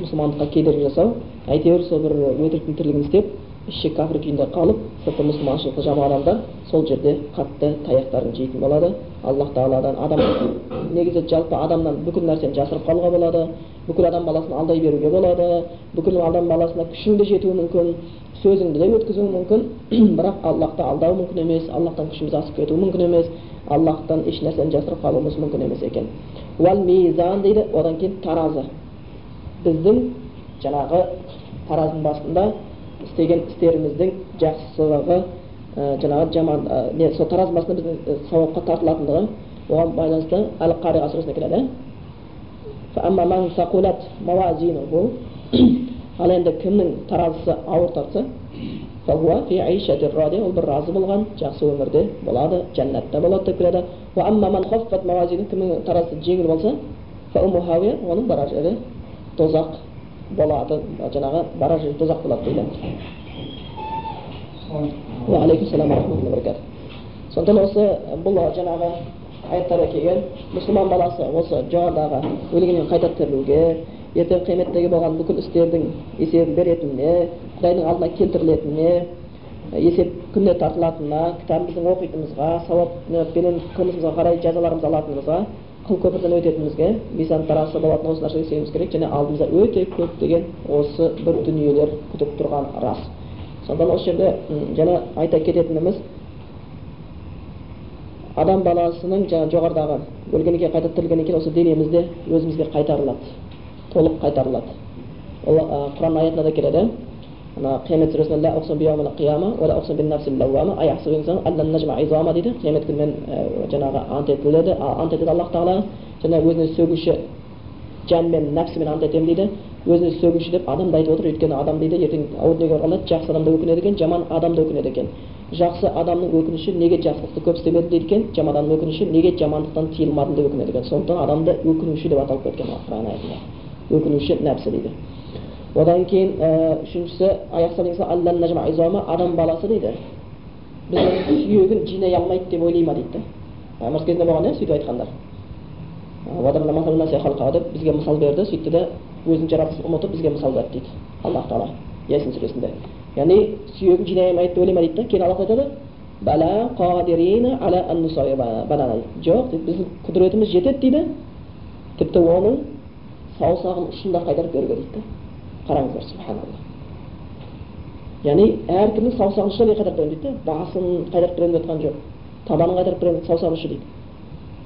мұсылмандыққа кедергі жасау әйтеуір сол бір өтіріктің тірлігін істеп іші кәпір күйінде қалып сырты мұсылманшылықты жаман адамдар сол жерде қатты таяқтарын жейтін болады. Аллах тағаладан адам негізі жалпы адамнан бүкіл нәрсені жасырып қалуға болады бүкіл адам баласын алдай беруге болады бүкіл адам баласына күшің де жетуі мүмкін сөзіңді де өткізуі мүмкін. Бірақ аллахты алдау мүмкін емес аллахтан күшіміз асып кетуі мүмкін емес аллахтан еш нәрсені жасырып қалуымыз мүмкін емес екен. Уәл мизан дейді одан кейін таразы. Біздің жаңағы таразының басында істеген істеріміздің жақсылығы ә, жаңағы жаман ә, не сол таразының басында біздің сауапқа тартылатындығы оған байланысты әл қариға сүресінде келеді ал енді кімнің таразысы ауыр тартса ол бір разы болған жақсы өмірде болады жәннатта болады деп келеді кімнің таразысы жеңіл болса оның барар жері тозақ болады жаңағы барар жері тозақ болады дейді сондықтан осы бұл жаңағы аяттарда келген мұсылман баласы осы жоғарыдағы өлгеннен қайта тірілуге ертең қияметтегі болған бүкіл істердің есебін беретініне құдайдың алдына келтірілетініне есеп күніне тартылатынына кітабымыздың оқитынымызға сауаппенен қылмысымызға қарай жазаларымызды алатынымызға қыл көпірден өтетінімізге мизан тарасы болатын осы нәрсеге сенуіміз керек және алдымызда өте көптеген осы бір дүниелер күтіп тұрғаны рас сондықтан осы жерде жаңа айта кететініміз адам баласының жаңа жоғарыдағы өлгеннен кейін қайта тірілгеннен кейін осы денемізде өзімізге қайтарылады толық қайтарылады ол құран аятында да келеді ана қиямет сүресінде дейді қиямет күнімен жаңағы ант етіледі ант етеді аллах тағала және өзіне сөгуші жанмен нәпсімен ант етемін дейді өзіне сөгуші деп адамды айтып отыр өйткені адам дейді ертең ауыр барғанда жақсы адам да өкінеді екен жаман адам да өкінеді екен жақсы адамның өкініші неге жақсылықты көп істемедім дейді екен жаман адамның өкініші неге жамандықтан тыйылмадым деп өкінеді екен сондықтан адамды өкінуші деп аталып кеткен құран аятында өкінуші нәпсі дейді одан кейін үшіншісі адам баласы дейді біздің сүйегін жинай алмайды деп ойлай ма дейді да ымырт кезінде болған иә сөйтіп айтқандар деп бізге мысал берді сөйтті де өзінің жаратылысын ұмытып бізге мысал берді дейді аллах тағала ясин сүресінде яғни сүйегін жинай алмайды деп ойлай ма дейді да кейін алла айтады жоқ біздің құдіретіміз жетеді дейді тіпті оның саусағын ұшын да қайтарып беруге дейді қараңыздар субханалла яғни әркімнің саусағын ұшына қайтарып беремін дейді да басын қайтарып беремін деп жатқан жоқ табанын қайтарып беремін саусағының ұшы дейді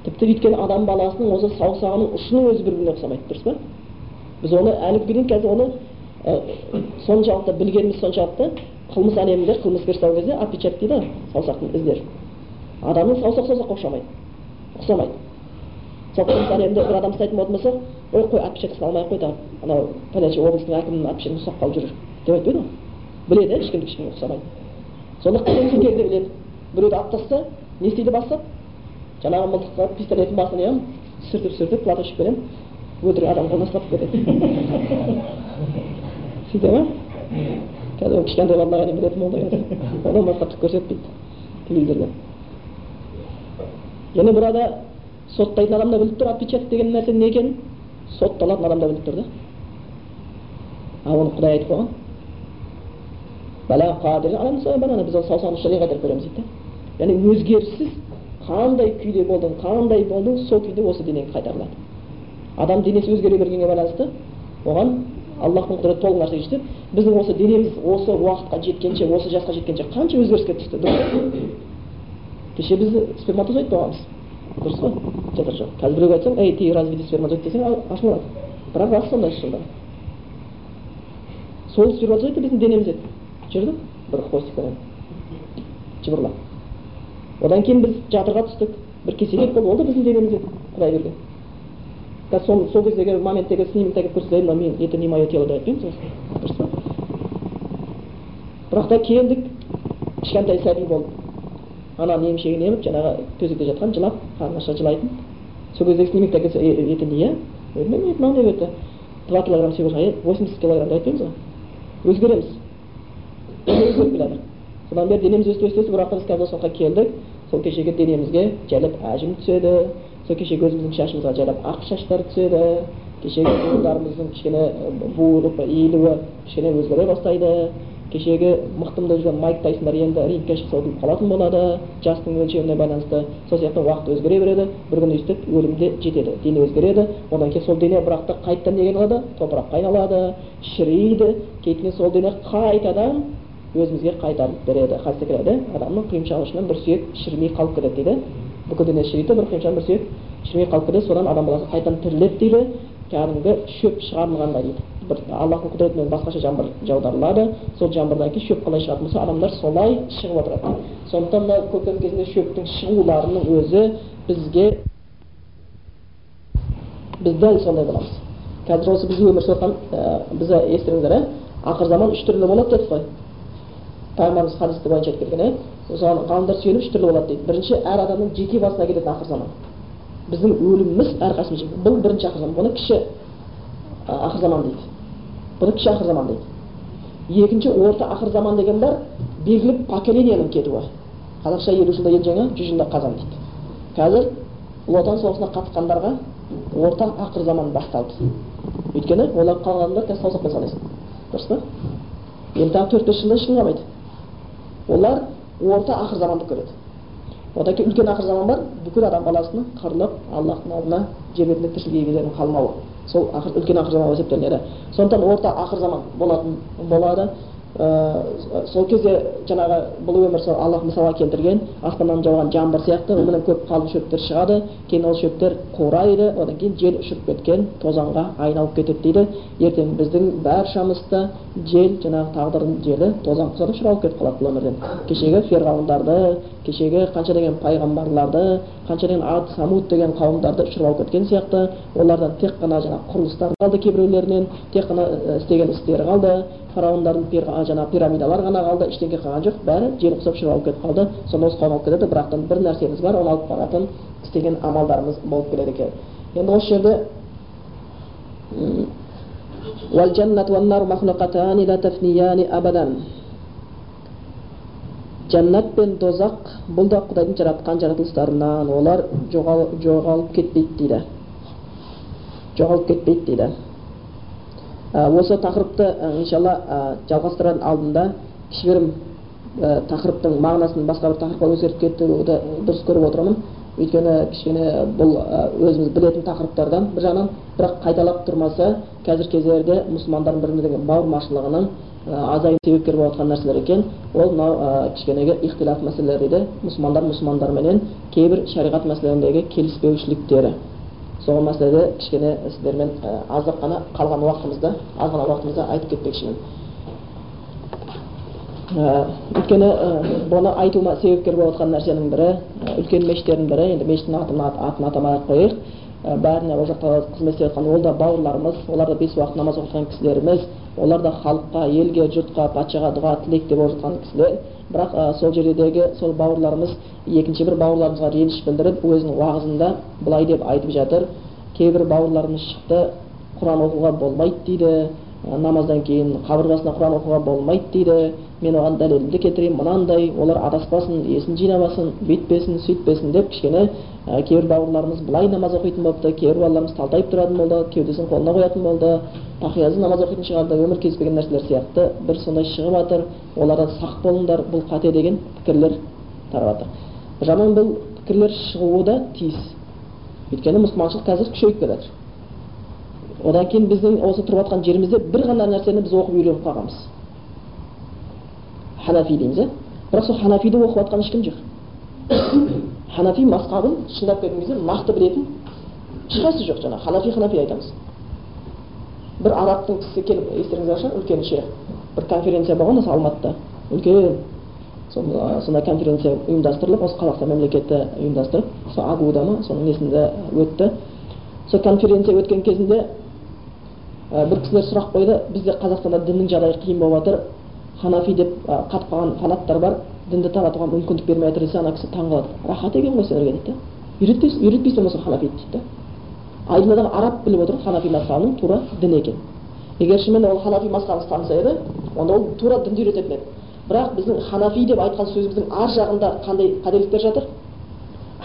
тіпті өйткені адам баласының осы саусағының ұшының өзі бір біріне ұқсамайды дұрыс па біз оны әлі күнге дейін қазір оны ә, соншалықты білгеніміз соншалықты қылмыс әлемінде қылмыскер ұстаған кезде отпечаток дейді ғой саусақтың іздері адамның саусақ саусаққа ұқсамайды ұқсамайды сол қылмыс әлемінде бір адам ұстайтын болатын болса ой қой отпечаткасын алмай ақ қой тағы анау пәленше облыстың әкімінің отпечаткасы ұстап қалып жүр деп айтпайды ғой біледі иә ешкімді ешкімге ұқсамайды қылмыскер де біледі. Біреуді алып тастаса не істейді бастап жаңағы мылтыққа пистолеттің басын иә сүртіп сүртіп платочкпенен өтірік адам қолына ұстатып кетеді. Сөйте ма қазір кішкентай балаларға дейін білетін болды қазір одан басқа түк көрсетпейді телевизордан және burada соттайтын адам да біліп тұр отпечаток деген нәрсенің не екенін сотталатын адам да біліп тұр да а оны құдай айтып қойған біз оны саусағын ұшырай қайтарып береміз дейді да яғни өзгеріссіз қандай күйде болдың қандай болдың сол күйде осы денеге қайтарылады адам денесі өзгере бергенге байланысты оған аллахтың құдіреті толық нәрсеге жетеді біздің осы денеміз осы уақытқа жеткенше осы жасқа жеткенше қанша өзгеріске түсті дұрыс кеше біз сперматозоид болғанбыз дұрыс па жатыр жоқ қазір біреуге айтсаң ей ты разведи сперматозоид десең ашуланады бірақ рас сондай шынында сол сперматозоид біздің денеміз еді. Жүрді бір хвостикпенен жыбырлап. Одан кейін біз жатырға түстік. Бір кесек болды ол да біздің денеміз еді. Құдай берген. Қазір сол, сол кездегі моменттегі снимкті әкеліп көрсетейін мен это не мое тело деп айтпаймыз дұрыс па бірақ та келдік. Кішкентай сәби болды ана емшегін еміп жаңағы төсекте жатқан жылап қарны аша жылайтын сол кездегі снимокті әкелсе это не я мынау не это два килограмм всего восемьдесят килограмм деп айтпаймыз ғой өзгереміз өзгеріп келе содан бері денеміз өсті өсті өсті бірақ біз қазір осыға келдік сол кешегі денемізге жайлап әжім түседі сол кешегі өзіміздің шашымызға жайлап ақ шаштар түседі кешегі буындарымыздың кішкене буылып иілуі кішкене өзгере бастайды кешегі мықтымда жүрген майк тайсондар енді рингке шықса ұтылып қалатын болады жастың өлшеміне байланысты. Сол сияқты уақыт өзгере береді бір күні өйстіп өлім де жетеді дене өзгереді. Одан кейін сол дене бірақ та қайтадан неге айналады? Топыраққа айналады шіриді кейін сол дене қайтадан өзімізге қайтарып береді хадисте келеді. Адамның құйымшағы бір сүйек шірімей қалып кетеді дейді. Бүкіл дене шіриді бір құйымшағынан бір сүйек шірімей қалып кетеді. Содан адам баласы қайтадан тіріледі дейді. Кәдімгі шөп шығарылғандай дейді. Бір аллахтың құдіретімен басқаша жаңбыр жаударылады сол жаңбырдан кейін шөп қалай шығатын болса адамдар солай шығып отырады сондықтан мына көктем кезінде шөптің шығуларының өзі бізге біз дәл сондай боламыз қазір осы біз өмір сүріп біз естідіңіздер иә ақыр заман үш түрлі болады дедік қой пайғамбарымыз хадисте бойынша айтып кеткен иә соған ғалымдар сүйеніп үш түрлі болады дейді бірінші әр адамның жеке басына келетін ақыр заман біздің өліміміз әрқайсымыз бұл бірінші ақыр заман бұны кіші ақыр заман дейді кіші ақыр заман дейді екінші орта ақыр заман деген бар белгілі поколениенің кетуі қазақша елу жылда ел жаңа жүз жылда қазан дейді қазір ұлы отан соғысына қатысқандарға орта ақыр заман басталды өйткені олар қалған адамдар қазір саусақпен санайсың дұрыс па енді тағы төрт бес жылда ешкім қалмайды олар орта ақыр заманды көреді одан кейін үлкен ақыр заман бар бүкіл адам баласының қырылып аллахтың алдына жер бетінде тіршілік иелерінің қалмауы сол ақыр үлкен ақыр заман есептелінеді сондықтан орта ақыр заман болатын болады. Ә, сол кезде жаңағы бұл өмір сол аллах мысалға келтірген аспаннан жауған жаңбыр сияқты оменен көп қалың шөптер шығады кейін ол шөптер қурайды одан кейін жел ұшырып кеткен тозаңға айналып кетеді дейді. Ертең біздің баршамыз да жел жаңағы тағдырдың желі тозаң құсап ұшыралып кетіп қалады бұл өмірден. Кешегі ферғауындарды кешегі қанша деген пайғамбарларды қанша деген ад самуд деген қауымдарды ұшырып алып кеткен сияқты олардан тек қана жаңағы құрылыстар қалды кейбіреулерінен тек қана істеген істері қалды. Фараондардың жаңағы пирамидалар ғана қалды ештеңе қалған жоқ бәрі жел құсап ұшырып алып кетіп қалды сонда осы қауым алып кетеді. Бірақтан бір нәрсеміз бар оны алып баратын істеген амалдарымыз болып келеді екен. Енді осы жерде жәннат пен тозақ бұл да құдайдың жаратқан жаратылыстарынан олар жоғалып кетпейді дейді жоғалып кетпейді дейді осы тақырыпты иншалла жалғастырар алдында кішігірім тақырыптың мағынасын басқа бір тақырыпқа өзгертіп кетуді дұрыс көріп отырмын өйткені кішкене бұл өзіміз білетін тақырыптардан бір жағынан бірақ қайталап тұрмаса қазіргі кездерде мұсылмандардың бір бауырмашылығының азаюы себепкер болып жатқан нәрселер екен. Ол мынау кішкенеге ихтилаф мәселелері дейді. Мұсылмандар мұсылмандарменен кейбір шариғат мәселелеріндегі келіспеушіліктері. Сол мәселеде кішкене сіздермен аздап қана қалған уақытымызда аз ғана уақытымызда айтып кетпекшімін. Өйткені бұны айтуыма себепкер болып жатқан нәрсенің бірі үлкен мешіттердің бірі. Енді мешіттің атын атамай ақ қояйық. Ә, бәріне ол жақта қызмет істеп жатқан ол да бауырларымыз олар да бес уақыт намаз оқыған кісілеріміз олар да халыққа елге жұртқа патшаға дұға тілек деп жатқан кісілер. Бірақ ә, сол жердегі сол бауырларымыз екінші бір бауырларымызға реніш білдіріп өзінің уағызында былай деп айтып жатыр. Кейбір бауырларымыз шықты құран оқуға болмайды дейді. Намаздан кейін қабырғасына құран оқуға болмайды дейді. Мен оған дәлелімді кетірейін мынандай олар адаспасын есін жинамасын бүйтпесін сөйтпесін деп кішкене ә, кейбір бауырларымыз былай намаз оқитын болыпты кейбір бауырларымыз талтайып тұратын болды кеудесін қолына қоятын болды тақиязы намаз оқитын шығарды өмір кезбеген нәрселер сияқты бір сондай шығып жатыр олардан сақ болыңдар бұл қате деген пікірлер тарап жатыр жаман бұл пікірлер шығуы да тиіс өйткені мұсылманшылық қазір күшейіп келе жатыр одан кейін біздің осы тұрып жатқан жерімізде бір ғана нәрсені біз оқып үйреніп қалғанбыз ханафи дейміз иә бірақ сол ханафиді оқып жатқан ешкім жоқ ханафи масқабын шындап келген кезде нақты білетін ешқайсысы жоқ жаңағы ханафи ханафи айтамыз бір арабтың кісісі келіп естеріңізде шығар үлкен шейх бір конференция болған осы алматыда үлкен сондай конференция ұйымдастырылып осы қазақстан мемлекеті ұйымдастырып сол агуда ма соның несінде өтті сол конференция өткен кезінде бір кісілер сұрақ қойды бізде қазақстанда діннің жағдайы қиын болып жатыр ханафи деп қатып қалған фанаттар бар. Дінді таратуға мүмкіндік бермей жатыр десе ана кісі таң қалады рахат екен ғой сендерге дейді да үйретпейсің үйретпейсің болмаса ханафиді дейді да айдынадағы араб біліп отыр ханафи мазхабының тура дін екен. Егер шынымен ол ханафи мазхабын ұстанса еді онда ол тура дінді үйрететін еді. Бірақ біздің ханафи деп айтқан сөзіміздің ар жағында қандай қателіктер жатыр?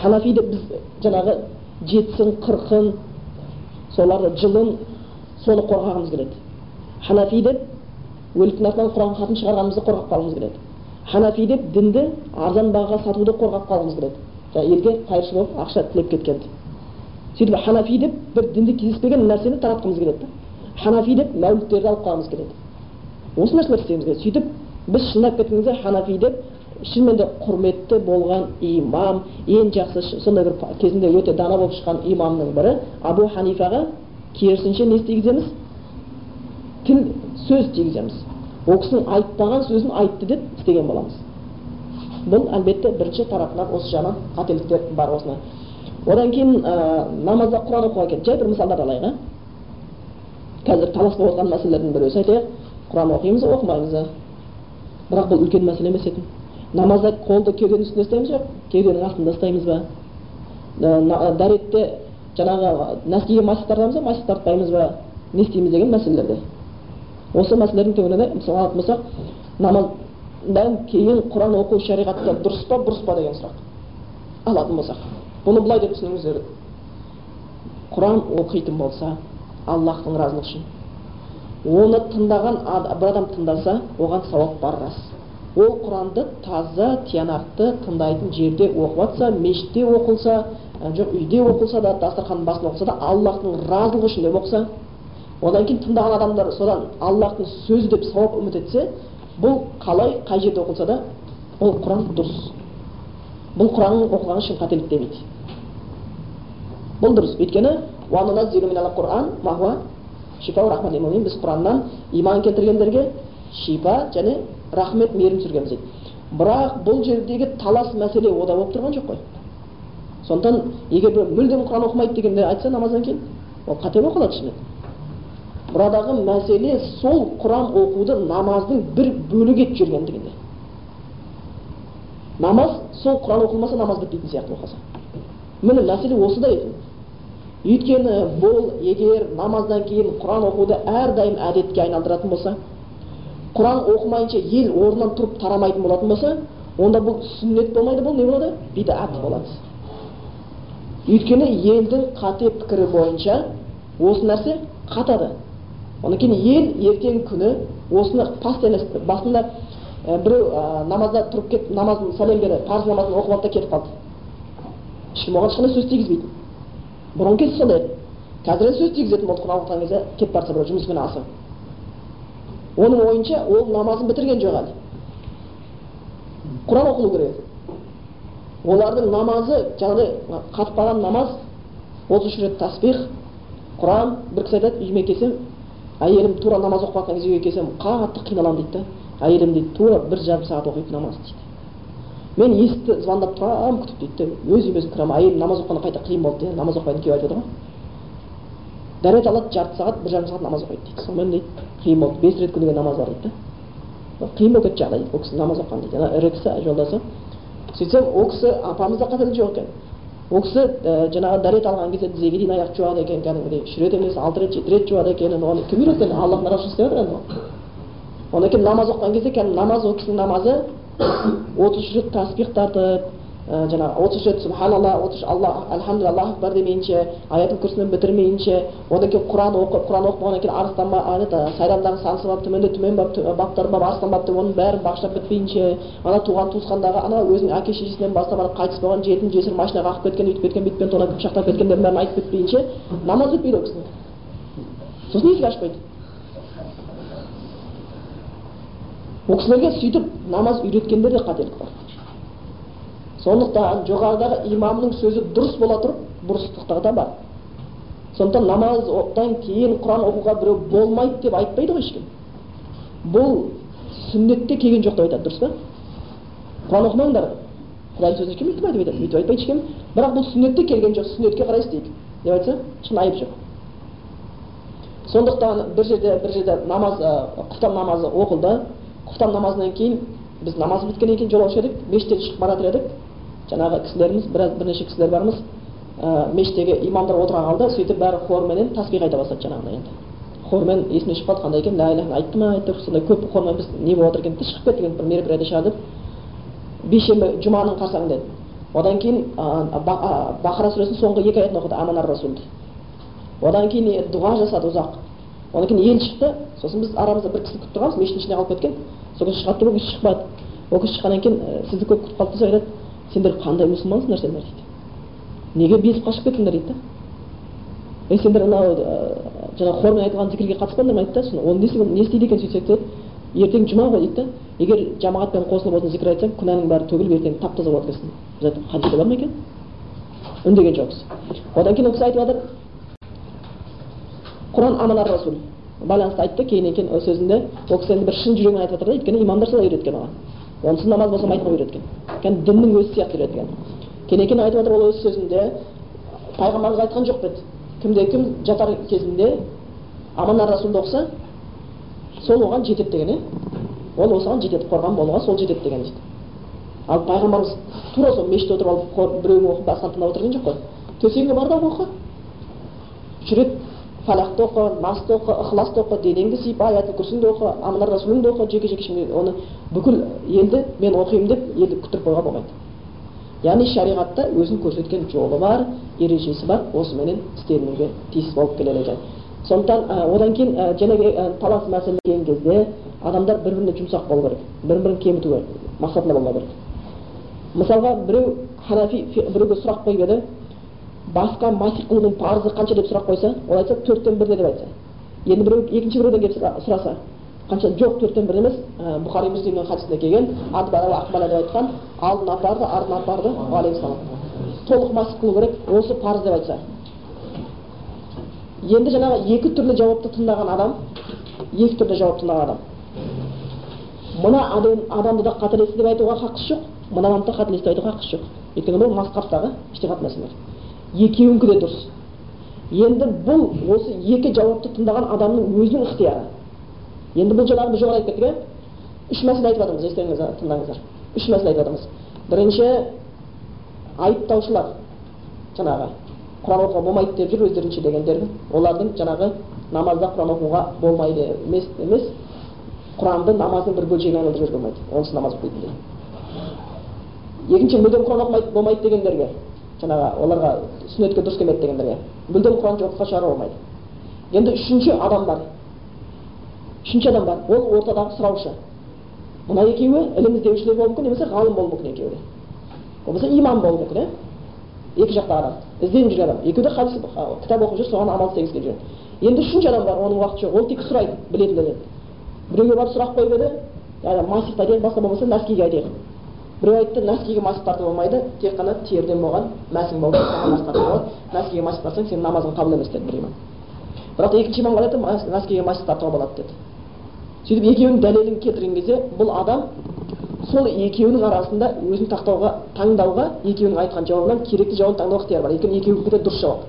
Ханафи деп біз жаңағы жетісін қырқын соларды жылын соны қорғағымыз келеді. Ханафи деп өліктің артынан құран хатын шығарғанымызды қорғап қалғымыз келеді ханафи деп дінді арзан бағаға сатуды қорғап қалғымыз келеді жаңағы елге қайыршы болып ақша тілеп кеткенді сөйтіп ханафи деп бір дінді кездеспеген нәрсені таратқымыз келеді ханафи деп мәуліттерді алып қалғымыз келеді. Осы нәрселерді істегіміз келеді. Сөйтіп біз шындап кеткен кезде ханафи деп шынымен де құрметті болған имам ең жақсы сондай бір кезінде өте дана болып шыққан имамның бірі абу ханифаға керісінше не істегіземіз? Тіл сөз тигіземіз ол кісінің айтпаған сөзін айтты деп істеген боламыз бұл әлбетте бірінші тарапынан осы жағынан қателіктер бар осыны одан кейін ә, намазда құран оқуға келді жай бір мысалдар алайық иә қазір талас болып жатқан мәселелердің біреусі айтайық құран оқимыз оқымаймыз ба бірақ бұл үлкен мәселе емес еді намазда қолды кеуденің үстінде ұстаймыз жоқ кеуденің астында ұстаймыз ба дәретте жаңағы нәскиге масық тартамыз ба масық тартпаймыз ба не істейміз деген мәселелерде осы мәселелердің төңірегінде мысалы алатын болсақ намаздан кейін құран оқу шариғатта дұрыс па бұрыс па деген сұрақ алатын болсақ. Бұны былай деп түсініңіздер. Құран оқитын болса аллахтың разылығы үшін оны тыңдаған бір адам тыңдаса оған сауап бар рас. Ол құранды таза тиянақты тыңдайтын жерде оқып жатса мешітте оқылса жоқ үйде оқылса да дастарханның басында оқылса да аллахтың разылығы үшін деп оқыса одан кейін тыңдаған адамдар содан аллахтың сөзі деп сауап үміт етсе бұл қалай қай жерде оқылса да ол құран дұрыс. Бұл құранның оқылғаны ешкім қателік демейді. Бұл дұрыс. Өйткені біз құраннан иман келтіргендерге шипа және рахмет мейірім түсіргенбіз дейді. Бірақ бұл жердегі талас мәселе ода болып тұрған жоқ қой. Сондықтан егер бір мүлдем құран оқымайды дегенде айтса намаздан кейін ол қате болып қалады шынымен. Бұрадағы мәселе сол құран оқуды намаздың бір бөлігі етіп жүргендігінде намаз сол құран оқылмаса намаз бітпейтін сияқты оқылса міне мәселе осыда еді өйткені бұл егер намаздан кейін құран оқуды әрдайым әдетке айналдыратын болса құран оқымайынша ел орнынан тұрып тарамайтын болатын болса онда бұл сүннет болмайды бұл не болады бидат болады өйткені елдің қате пікірі бойынша осы нәрсе қатады одан кейін ел ертеңгі күні осыны постоянно басында ә, біреу ә, намазда тұрып кетіп намазын сәлем беріп парыз намазын оқып алды да кетіп қалды. Ешкім оған ешқандай сөз тигізбейді. Бұрынғы кезде сондай қазір енді сөз тигізетін болды құран оқыған кезде кетіп бара жатса біреу жұмыспен асығып оның ойынша ол намазын бітірген жоқ әлі. Құран оқылу керек. Олардың намазы жаңағыдай қатып қалған намаз отыз үш рет тасбих құран бір кісі айтады үйіме келсем әйелім тура намаз оқып жатқан кезде үйге келсем қатты қиналамын дейді да. Әйелім дейді тура бір жарым сағат оқиды намаз дейді. Мен есікті звондап тұрамын күтіп дейді де. Өз үйіме кіремін. Әйелім намаз оқығанда қайта қиын болды дейді намаз оқымайтын күйеу айтып отыр ғой. Дәрет алады жарты сағат бір жарым сағат намаз оқиды дейді. Сонымен дейді қиын болды. Бес рет күніге намаз бар дейді да. Қиын болып кетті жағдай. дейді ол кісі намаз оқыған дейді. Ана ірі кісі жолдасы. Сөйтсем ол кісі апамызда қателік жоқ екен. Ол кісі жаңағы дәрет алған кезде тізеге дейін аяқ жуады екен кәдімгідей үш рет емес алты рет жеті рет жуады екен енді оны кім үйреткен аллахтың рабшылығы істеп жатыр енді одан кейін намаз оқыған кезде кәдімгі намаз ол кісінің намазы отыз үш рет тасбих тартып жаңағы отыз рет субханалла отыз алла альхамдулилля аллаху акбар демейінше аятул күрсіні бітірмейінше одан кейін құран оқып құран оқып болғаннан кейін арыстан это сайрамдағы сансыз бап төменде төмен бап баптар бап арыстан бап деп оның бәрін бағыштап бітпейінше ана туған туысқандағы ана өзінің әке шешесінен бастап ана қайтыс болған жетім жесір машина қағып кеткен өйтіп кеткен бүйтіп кеткен тонап пышақтап кеткендердің бәрін айтып бітпейінше намаз бітпейді ол кісінің сосын есік ашпайды ол кісілерге сөйтіп намаз үйреткендер де қателік бар сондықтан жоғарыдағы имамның сөзі дұрыс бола тұрып бұрыстықтығы да бар. Сондықтан намаздан кейін құран оқуға біреу болмайды деп айтпайды ғой ешкім. Бұл сүннетте келген жоқ деп айтады дұрыс па? Құран оқымаңдар. Құдайдың сөзін ешкім бүйтіп айтып бүйтіп айтпайды ешкім. Бірақ бұл сүннетте келген жоқ сүннетке қарай істейік деп айтса ешкім айып жоқ. Сондықтан бір жерде бір жерде намаз құптан намазы оқылды. Құптан намазынан кейін біз намаз біткеннен кейін жолаушы едік мешіттен шығып бара жатыр едік. Жаңағы кісілеріміз біраз бірнеше кісілер бармыз ә, мешіттегі имамдар отыра қалды сөйтіп бәрі хорменен тасбих айта бастады жаңағыдай енді хормен есімнен шығып қалды қандай екен ля иляха айтты ма айтты сондай көп хормен біз не болып жатыр екен деп шығып кеттік бір мероприятие шығады деп бейсенбі жұманың қарсаңында одан кейін бақара сүресінің соңғы екі аятын оқыды аманар одан кейін дұға жасады ұзақ одан кейін ел шықты сосын біз арамызда бір кісіні күтіп тұрғанбыз мешіттің ішіне қалып кеткен сол кісі шығады деп ол кісі шықпады ол кісі шыққаннан кейін сізді көп күтіп қалды десе айтады сендер қандай мұсылмансыңдар сендер дейді. Неге безіп қашып кеттіңдер дейді да? Ей сендер анау жаңағы хормен айтылған зікірге қатыспаңдар ма дейді да? Соны оны не, істейді екен сөйтсек те? Ертең жұма ғой дейді да? Егер жамағатпен қосылып осыны зікір айтсаң күнәнің бәрі төгіліп ертең тап таза болады екенсің. Біз айттық хадисте бар ма екен? Үндеген жоқпыз. Одан кейін ол кісі айтып жатыр құран аманар расул. Байланысты айтты кейіннен кейін сөзінде ол кісі енді бір шын жүрегімен айтып жатыр да өйткені имамдар солай үйреткен оған онсыз намаз болса айтуға үйреткен. Кәдімгі діннің өзі сияқты үйреткен. Кейін айтып жатыр ол өз сөзінде пайғамбарымыз айтқан жоқ деді кімде кім жатар кезінде? Аманар расулды оқыса сол оған жетеді деген иә ол осыған жетеді қорған болуға сол жетеді деген дейді. Ал пайғамбарымыз тура сол мешітте отырып алып біреуін оқып басқаны тыңдап отырған жоқ қой. Төсегіңе бар да оқы. Рет фалақты оқы насты оқы ықыласты оқы денеңді сипа аятыл күрсіңді оқы аманар расулыңды оқы жеке жеке оны бүкіл елді мен оқимын деп елді күттіріп қоюға болмайды яғни шариғатта өзін көрсеткен жолы бар ережесі бар осыменен істелінуге тиіс болып келеді екен. Сондықтан ә, одан кейін ә, жаңағы ә, талас мәселе келген кезде адамдар бір біріне жұмсақ болу керек бір бірін кеміту керек мақсатында болмау керек. Мысалға біреу ханафи біреуге сұрақ қойып еді басқа масих қылудың парызы қанша деп сұрақ қойса ол айтса төрттен бірде деп айтса. Енді біреу екінші біреуден келіп сұраса қанша жоқ төрттен бір емес бұхари муслимнің хадисінде келген адбара акбала деп айтқан алдын апарды артын апарды алейхисалам толық масих қылу керек осы парыз деп айтса. Енді жаңағы екі түрлі жауапты тыңдаған адам екі түрлі жауап тыңдаған адам. Мына адам, адамды да қателесті деп айтуға хақысы жоқ мына адамды да қателесті деп айтуға хақысы жоқ. Өйткені бұл масқаптағы іштихат мәселелер екеуінікі де дұрыс. Енді бұл осы екі жауапты тыңдаған адамның өзінің ықтияры. Енді бұл жаңағы біз жоғары айтып кеттік иә үш мәселе айтып жатырмыз естеріңізге тыңдаңыздар. Үш мәселе айтып жатырмыз. Бірінші айыптаушылар жаңағы құран оқуға болмайды деп жүр өздерінше дегендер олардың жаңағы намазда құран оқуға болмайды емес емес. Құранды намаздың бір бөлшегіне айналдырып жіберуге болмайды. Онсыз намаз дейді екінші мүлдем құран оқымайды болмайды дегендерге жаңағы оларға сүннетке дұрыс келмейді дегендерге мүлдем құран жоққа шығаруға болмайды енді үшінші адам бар үшінші адам бар ол ортадағы сұраушы мына екеуі ілім іздеушілер болуы мүмкін немесе ғалым болуы мүмкін екеуі де болмаса имам болуы мүмкін иә екі жақтағы адам ізденіп жүрген адам екеуі де хадис кітап оқып жүр соған амал істегісі келіп жүрген енді үшінші адам бар оның уақыты жоқ ол тек сұрайды білетіндерден біреуге барып сұрақ қойып еді масихті айтайық басқа болмаса нәскиге айтайық біреу айтты нәскиге масих тартуға болмайды тек қана терден болған мәсің болып болады нәскиге масих тартсаң сенің намазың қабыл емес деді бір имам бірақ екінші имам айтты нәскиге масих тартуға болады деді сөйтіп екеуінің дәлелін келтірген кезде бұл адам сол екеуінің арасында өзін тақтауға таңдауға екеуінің айтқан жауабынан керекті жауабын таңдау ықтияры бар. Өйткені екеуінікі де дұрыс жауап.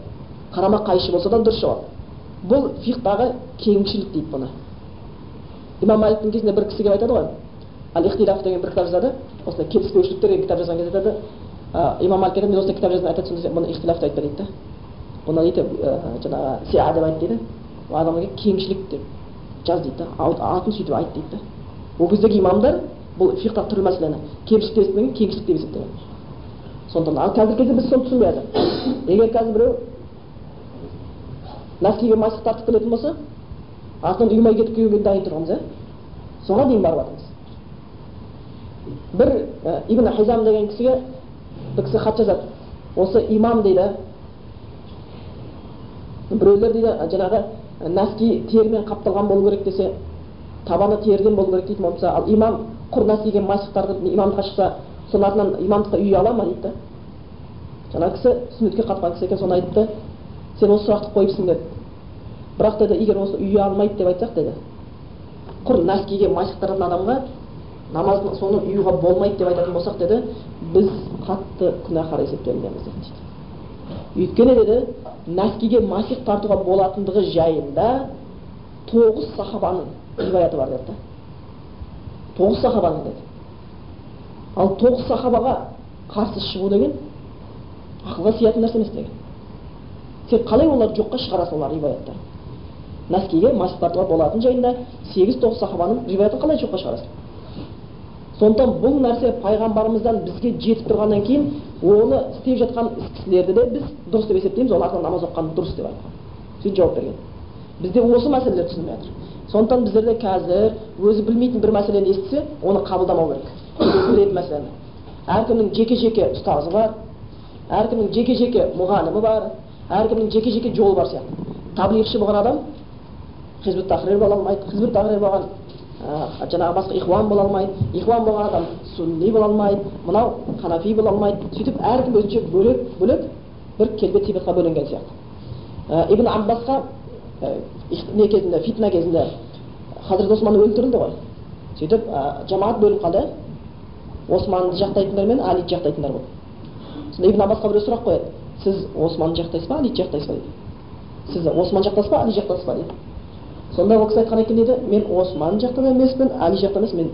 Қарама қайшы болса да дұрыс жауап. Бұл фиқтағы кеңшілік дейді бұны. Имам маликтің кезінде бір кісі келіп айтады ғой. Ал ихтиляф деген бір кітап жазады. Осындай келіспеушіліктер деген кітап жазған кезде айтады. Имам малик айтады мен осындай кітап жаздым айтады сонда бұны ихтиляфты айтпа дейді да бұны дейді жаңағы сиа деп айт дейді. Адамға кеңшілік деп. Жаз дейді да атын сөйтіп айт дейді да. Ол кездегі имамдар бұл фиқта түрлі мәселені кемшілік деп есептеген кеңшілік деп есептеген сондықтан ал қазіргі кезде біз соны түсінбей жатырмыз. Егер қазір біреу нәскиге масық тартып келетін болса артынан ұйымай кетіп күйеуге дайын тұрғанбыз иә соған дейін барып жатырмыз. Бір ибн хизам деген кісіге бір кісі хат жазады. Осы имам дейді біреулер дейді жаңағы нәски терімен қапталған болу керек десе табаны теріден болу керек дейді болмаса ал имам құр нәскиге масықтарды имамдыққа шықса соның артынан имамдыққа үй ала ма дейді да? Кісі сүннетке қатқан кісі екен соны айтты сен осы сұрақты қойыпсың деді бірақ деді егер осы үй алмайды деп айтсақ деді. Құр нәскиге масықтыратын адамға намаздың соны ұюға болмайды деп айтатын болсақ деді біз қатты күнәһар есептелінеміз деді өйткені деді нәскиге масих тартуға болатындығы жайында тоғыз сахабаның риwаяты бар деді тоғыз сахабаның деді. Ал тоғыз сахабаға қарсы шығу деген ақылға сиятын нәрсе емес деген. Сен қалай оларды жоққа шығарасың олар риwаяттар нәскиге масих тартуға болатын жайында сегіз тоғыз сахабаның риwаятын қалай жоққа шығарасың сондықтан бұл нәрсе пайғамбарымыздан бізге жетіп тұрғаннан кейін оны істеп жатқан кісілерді де біз дұрыс деп есептейміз. Артынан намаз оқыған дұрыс деп айтқан. Сөйтіп жауап берген. Бізде осы мәселелер түсінілмей жатыр. Сондықтан біздерде қазір өзі білмейтін бір мәселені естісе оны қабылдамау керек. Білетін мәселені. Әркімнің жеке жеке ұстазы бар әркімнің жеке жеке мұғалімі бар әркімнің жеке жеке жолы бар сияқты. Таблиғшы болған адам хизбут тахрир бола алмайды. Хизбут тахрир болған жаңағы басқа ихуан бола алмайды ихуан болған адам сунни бола алмайды мынау ханафи бола алмайды сөйтіп әркім өзінше бөлек бөлек бір келбет сипатқа бөлінген сияқты ибн аббасқа не кезінде фитна кезінде хазірет осман өлтірілді ғой сөйтіп жамаат бөлініп қалды османды жақтайтындар мен алиді жақтайтындар болды сонда ибн аббасқа біреу сұрақ қояды сіз османды жақтайсыз ба алиді жақтайсыз ба дейді сіз осман жақтасыз ба али жақтасыз ба дейді сонда ол кісі айтқан екен дейді мен осман жақтан емеспін али жақтан емес мен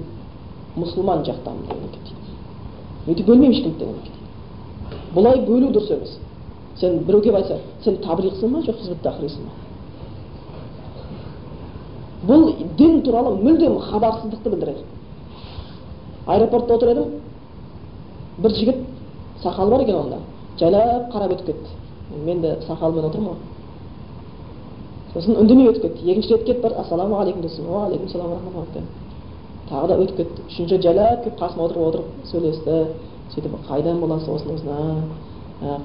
мұсылман жақтамын деген екен дейді өйтіп бөлмеймін ешкімді деген екен бұлай бөлу дұрыс емес. Сен біреу келіп айтса сен таблиғсың ба жоқ хизбут тахрирсің ба? Бұл дін туралы мүлдем хабарсыздықты білдіреді. Аэропортта отыр едім. Бір жігіт сақалы бар екен онда. Жайлап қарап өтіп кетті. Мен де сақалымен отырмын ғой. Сосын үндемей өтіп кетті екінші рет келіп барып ассалаумағалейкум десем уағалейкум салам рахматуллах тағы да өтіп кетті үшінші рет жайлап келіп қасыма отырып отырып сөйлесті. Сөйтіп қайдан боласыз осыны осыны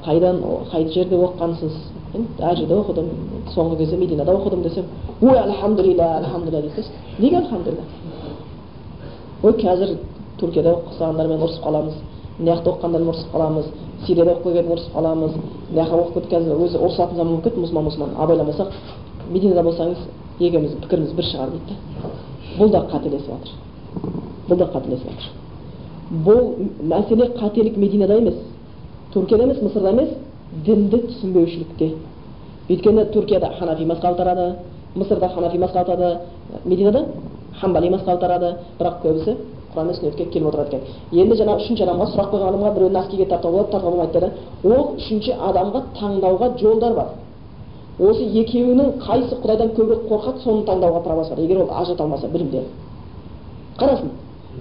қайдан қай жерде оқығансыз? Әр жерде оқыдым. Соңғы кезде мединада оқыдым десем ой альхамдулилля альхамдулилля дейді неге альхамдулилля ой қазір түркияда оқысаңдармен ұрысып қаламыз. Мына жақта оқығандармен ұрысып қаламыз. Сирияда оқып келген ұрысып қаламыз. Мына жаққа оқып кетіп қазір өзі ұрысатын заман болып кетті мұсылман мұсылман. Абайламасақ мединада болсаңыз екеуміздің пікіріміз бір шығар дейді бұл да қателесіп жатыр бұл да қателесіп жатыр бұл мәселе қателік мединада емес түркияда емес мысырда емес дінді түсінбеушілікте өйткені түркияда ханафи мазхабы тарады мысырда ханафи мазхабы тарады мединада хамбали мазхабы тарады бірақ көбісі құран мен сүннетке келіп отырады екен енді жаңағы үшінші адамға сұрақ қойған адамға біреу нәскиге тартуға болады тартуға болмайды деді ол үшінші адамға таңдауға жолдар бар осы екеуінің қайсы құдайдан көбірек қорқады соны таңдауға правосы бар егер ол ажырата алмаса білімден қарасын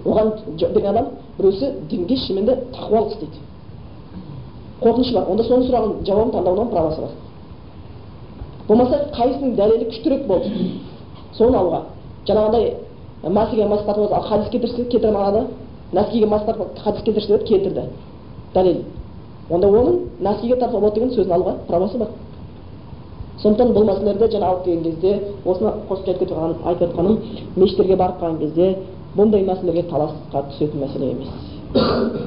оған берген адам біреусі дінге шынымен тақуалық істейді. Қорқынышы бар. Онда соның сұрағын жауабын таңдауына правосы бар болмаса қайсының дәлелі күштірек болды. Соны алуға. Жаңағыдай масиге мас тартып ал хадис келтірсе келтіре алады. Нәскиге мас тартып хадис келтірсе деді келтірді. Дәлел. Онда оның нәскиге тартуға болады деген сөзін алуға правосы бар сондықтан бұл мәселелерді жаңа алып келген кезде осыны қосып айтып кетіп айтып жатқаным мешіттерге барып қалған кезде бұндай мәселелерге таласқа түсетін мәселе емес.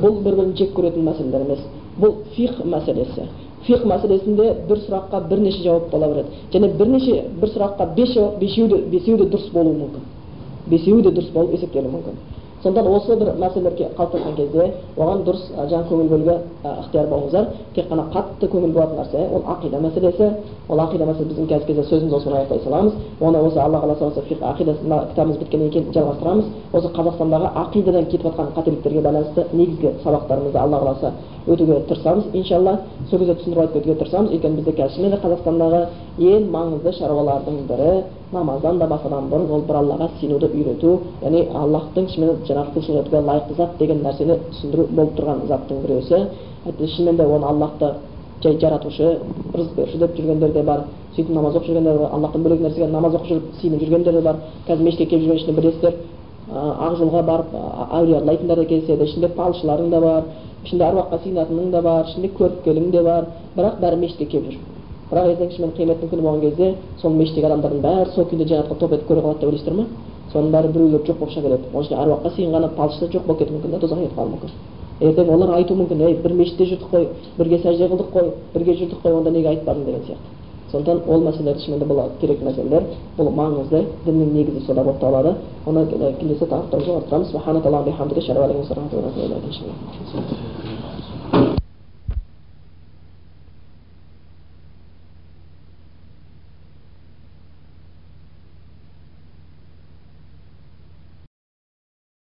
Бұл бір бірін жек көретін мәселелер емес. Бұл фих мәселесі. Фих мәселесінде бір сұраққа бірнеше жауап бола береді. Және бірнеше бір сұраққа бес жауап бесеуі де бесеуі де дұрыс болуы мүмкін. Бесеуі де дұрыс болып есептелуі мүмкін. Сондықтан осы бір мәселелерге қалыптасқан кезде оған дұрыс жаңағы көңіл бөлуге ықтияр болыңыздар тек қана қатты көңіл бөлетін нәрсе ол ақида мәселесі ол ақида мәселесі біздің қазіргі кезде сөзімізді осымен аяқтай саламыз оны осы алла қаласа осы ақидасында кітабымыз біткеннен кейін жалғастырамыз осы қазақстандағы ақидадан кетіп жатқан қателіктерге байланысты негізгі сабақтарымызды алла қаласа өтуге тырысамыз иншалла сол кезде түсіндіріп айтып кетуге тырысамыз өйткені бізде қазір шынымен де қазақстандағы ең маңызды шаруалардың бірі намаздан да басқадан бұрын ол бір аллаға сенуді үйрету яғни аллахтың шынымен жаңағы құлшылық етуге лайықты зат деген нәрсені түсіндіру болып тұрған заттың біреусі шынымен де оны аллахты жай жаратушы рызық беруші деп жүргендер де бар сөйтіп намаз оқып жүргендер бар аллахтан бөлек нәрсеге намаз оқып жүріп сиынып жүргендер де бар қазір мешітке келіп жүрген ішінде білесіздер ақ жолға барып әулие аралайтындар да кездеседі ішінде палшыларың да бар ішінде әруаққа сиынатының да бар ішінде көріпкелің де бар бірақ бәрі мешітке келіп жүр. Бірақ ертең шынымен қияметтің күні болған кезде сол мешіттегі адамдардың бәрі сол күйінде жәннатқа топ етіп көре қалады деп ойлайсыздар ма соның бәрі біреулер жоқ болып шыға келеді оның ішінде әруаққа сиынғаны палшы да жоқ болып кетуі мүмкін да тозаққа кетіп қалуы мүмкін ертең олар айтуы мүмкін ей бір мешітте жүрдік қой бірге сәжде қылдық қой бірге жүрдік қой онда неге айтпадың деген сияқты сондықтан ол мәселелер шынымен де бұл керекті мәселелер бұл маңызды діннің негізі солар болып табылады оны келесі тақырыпта жалғастырамыз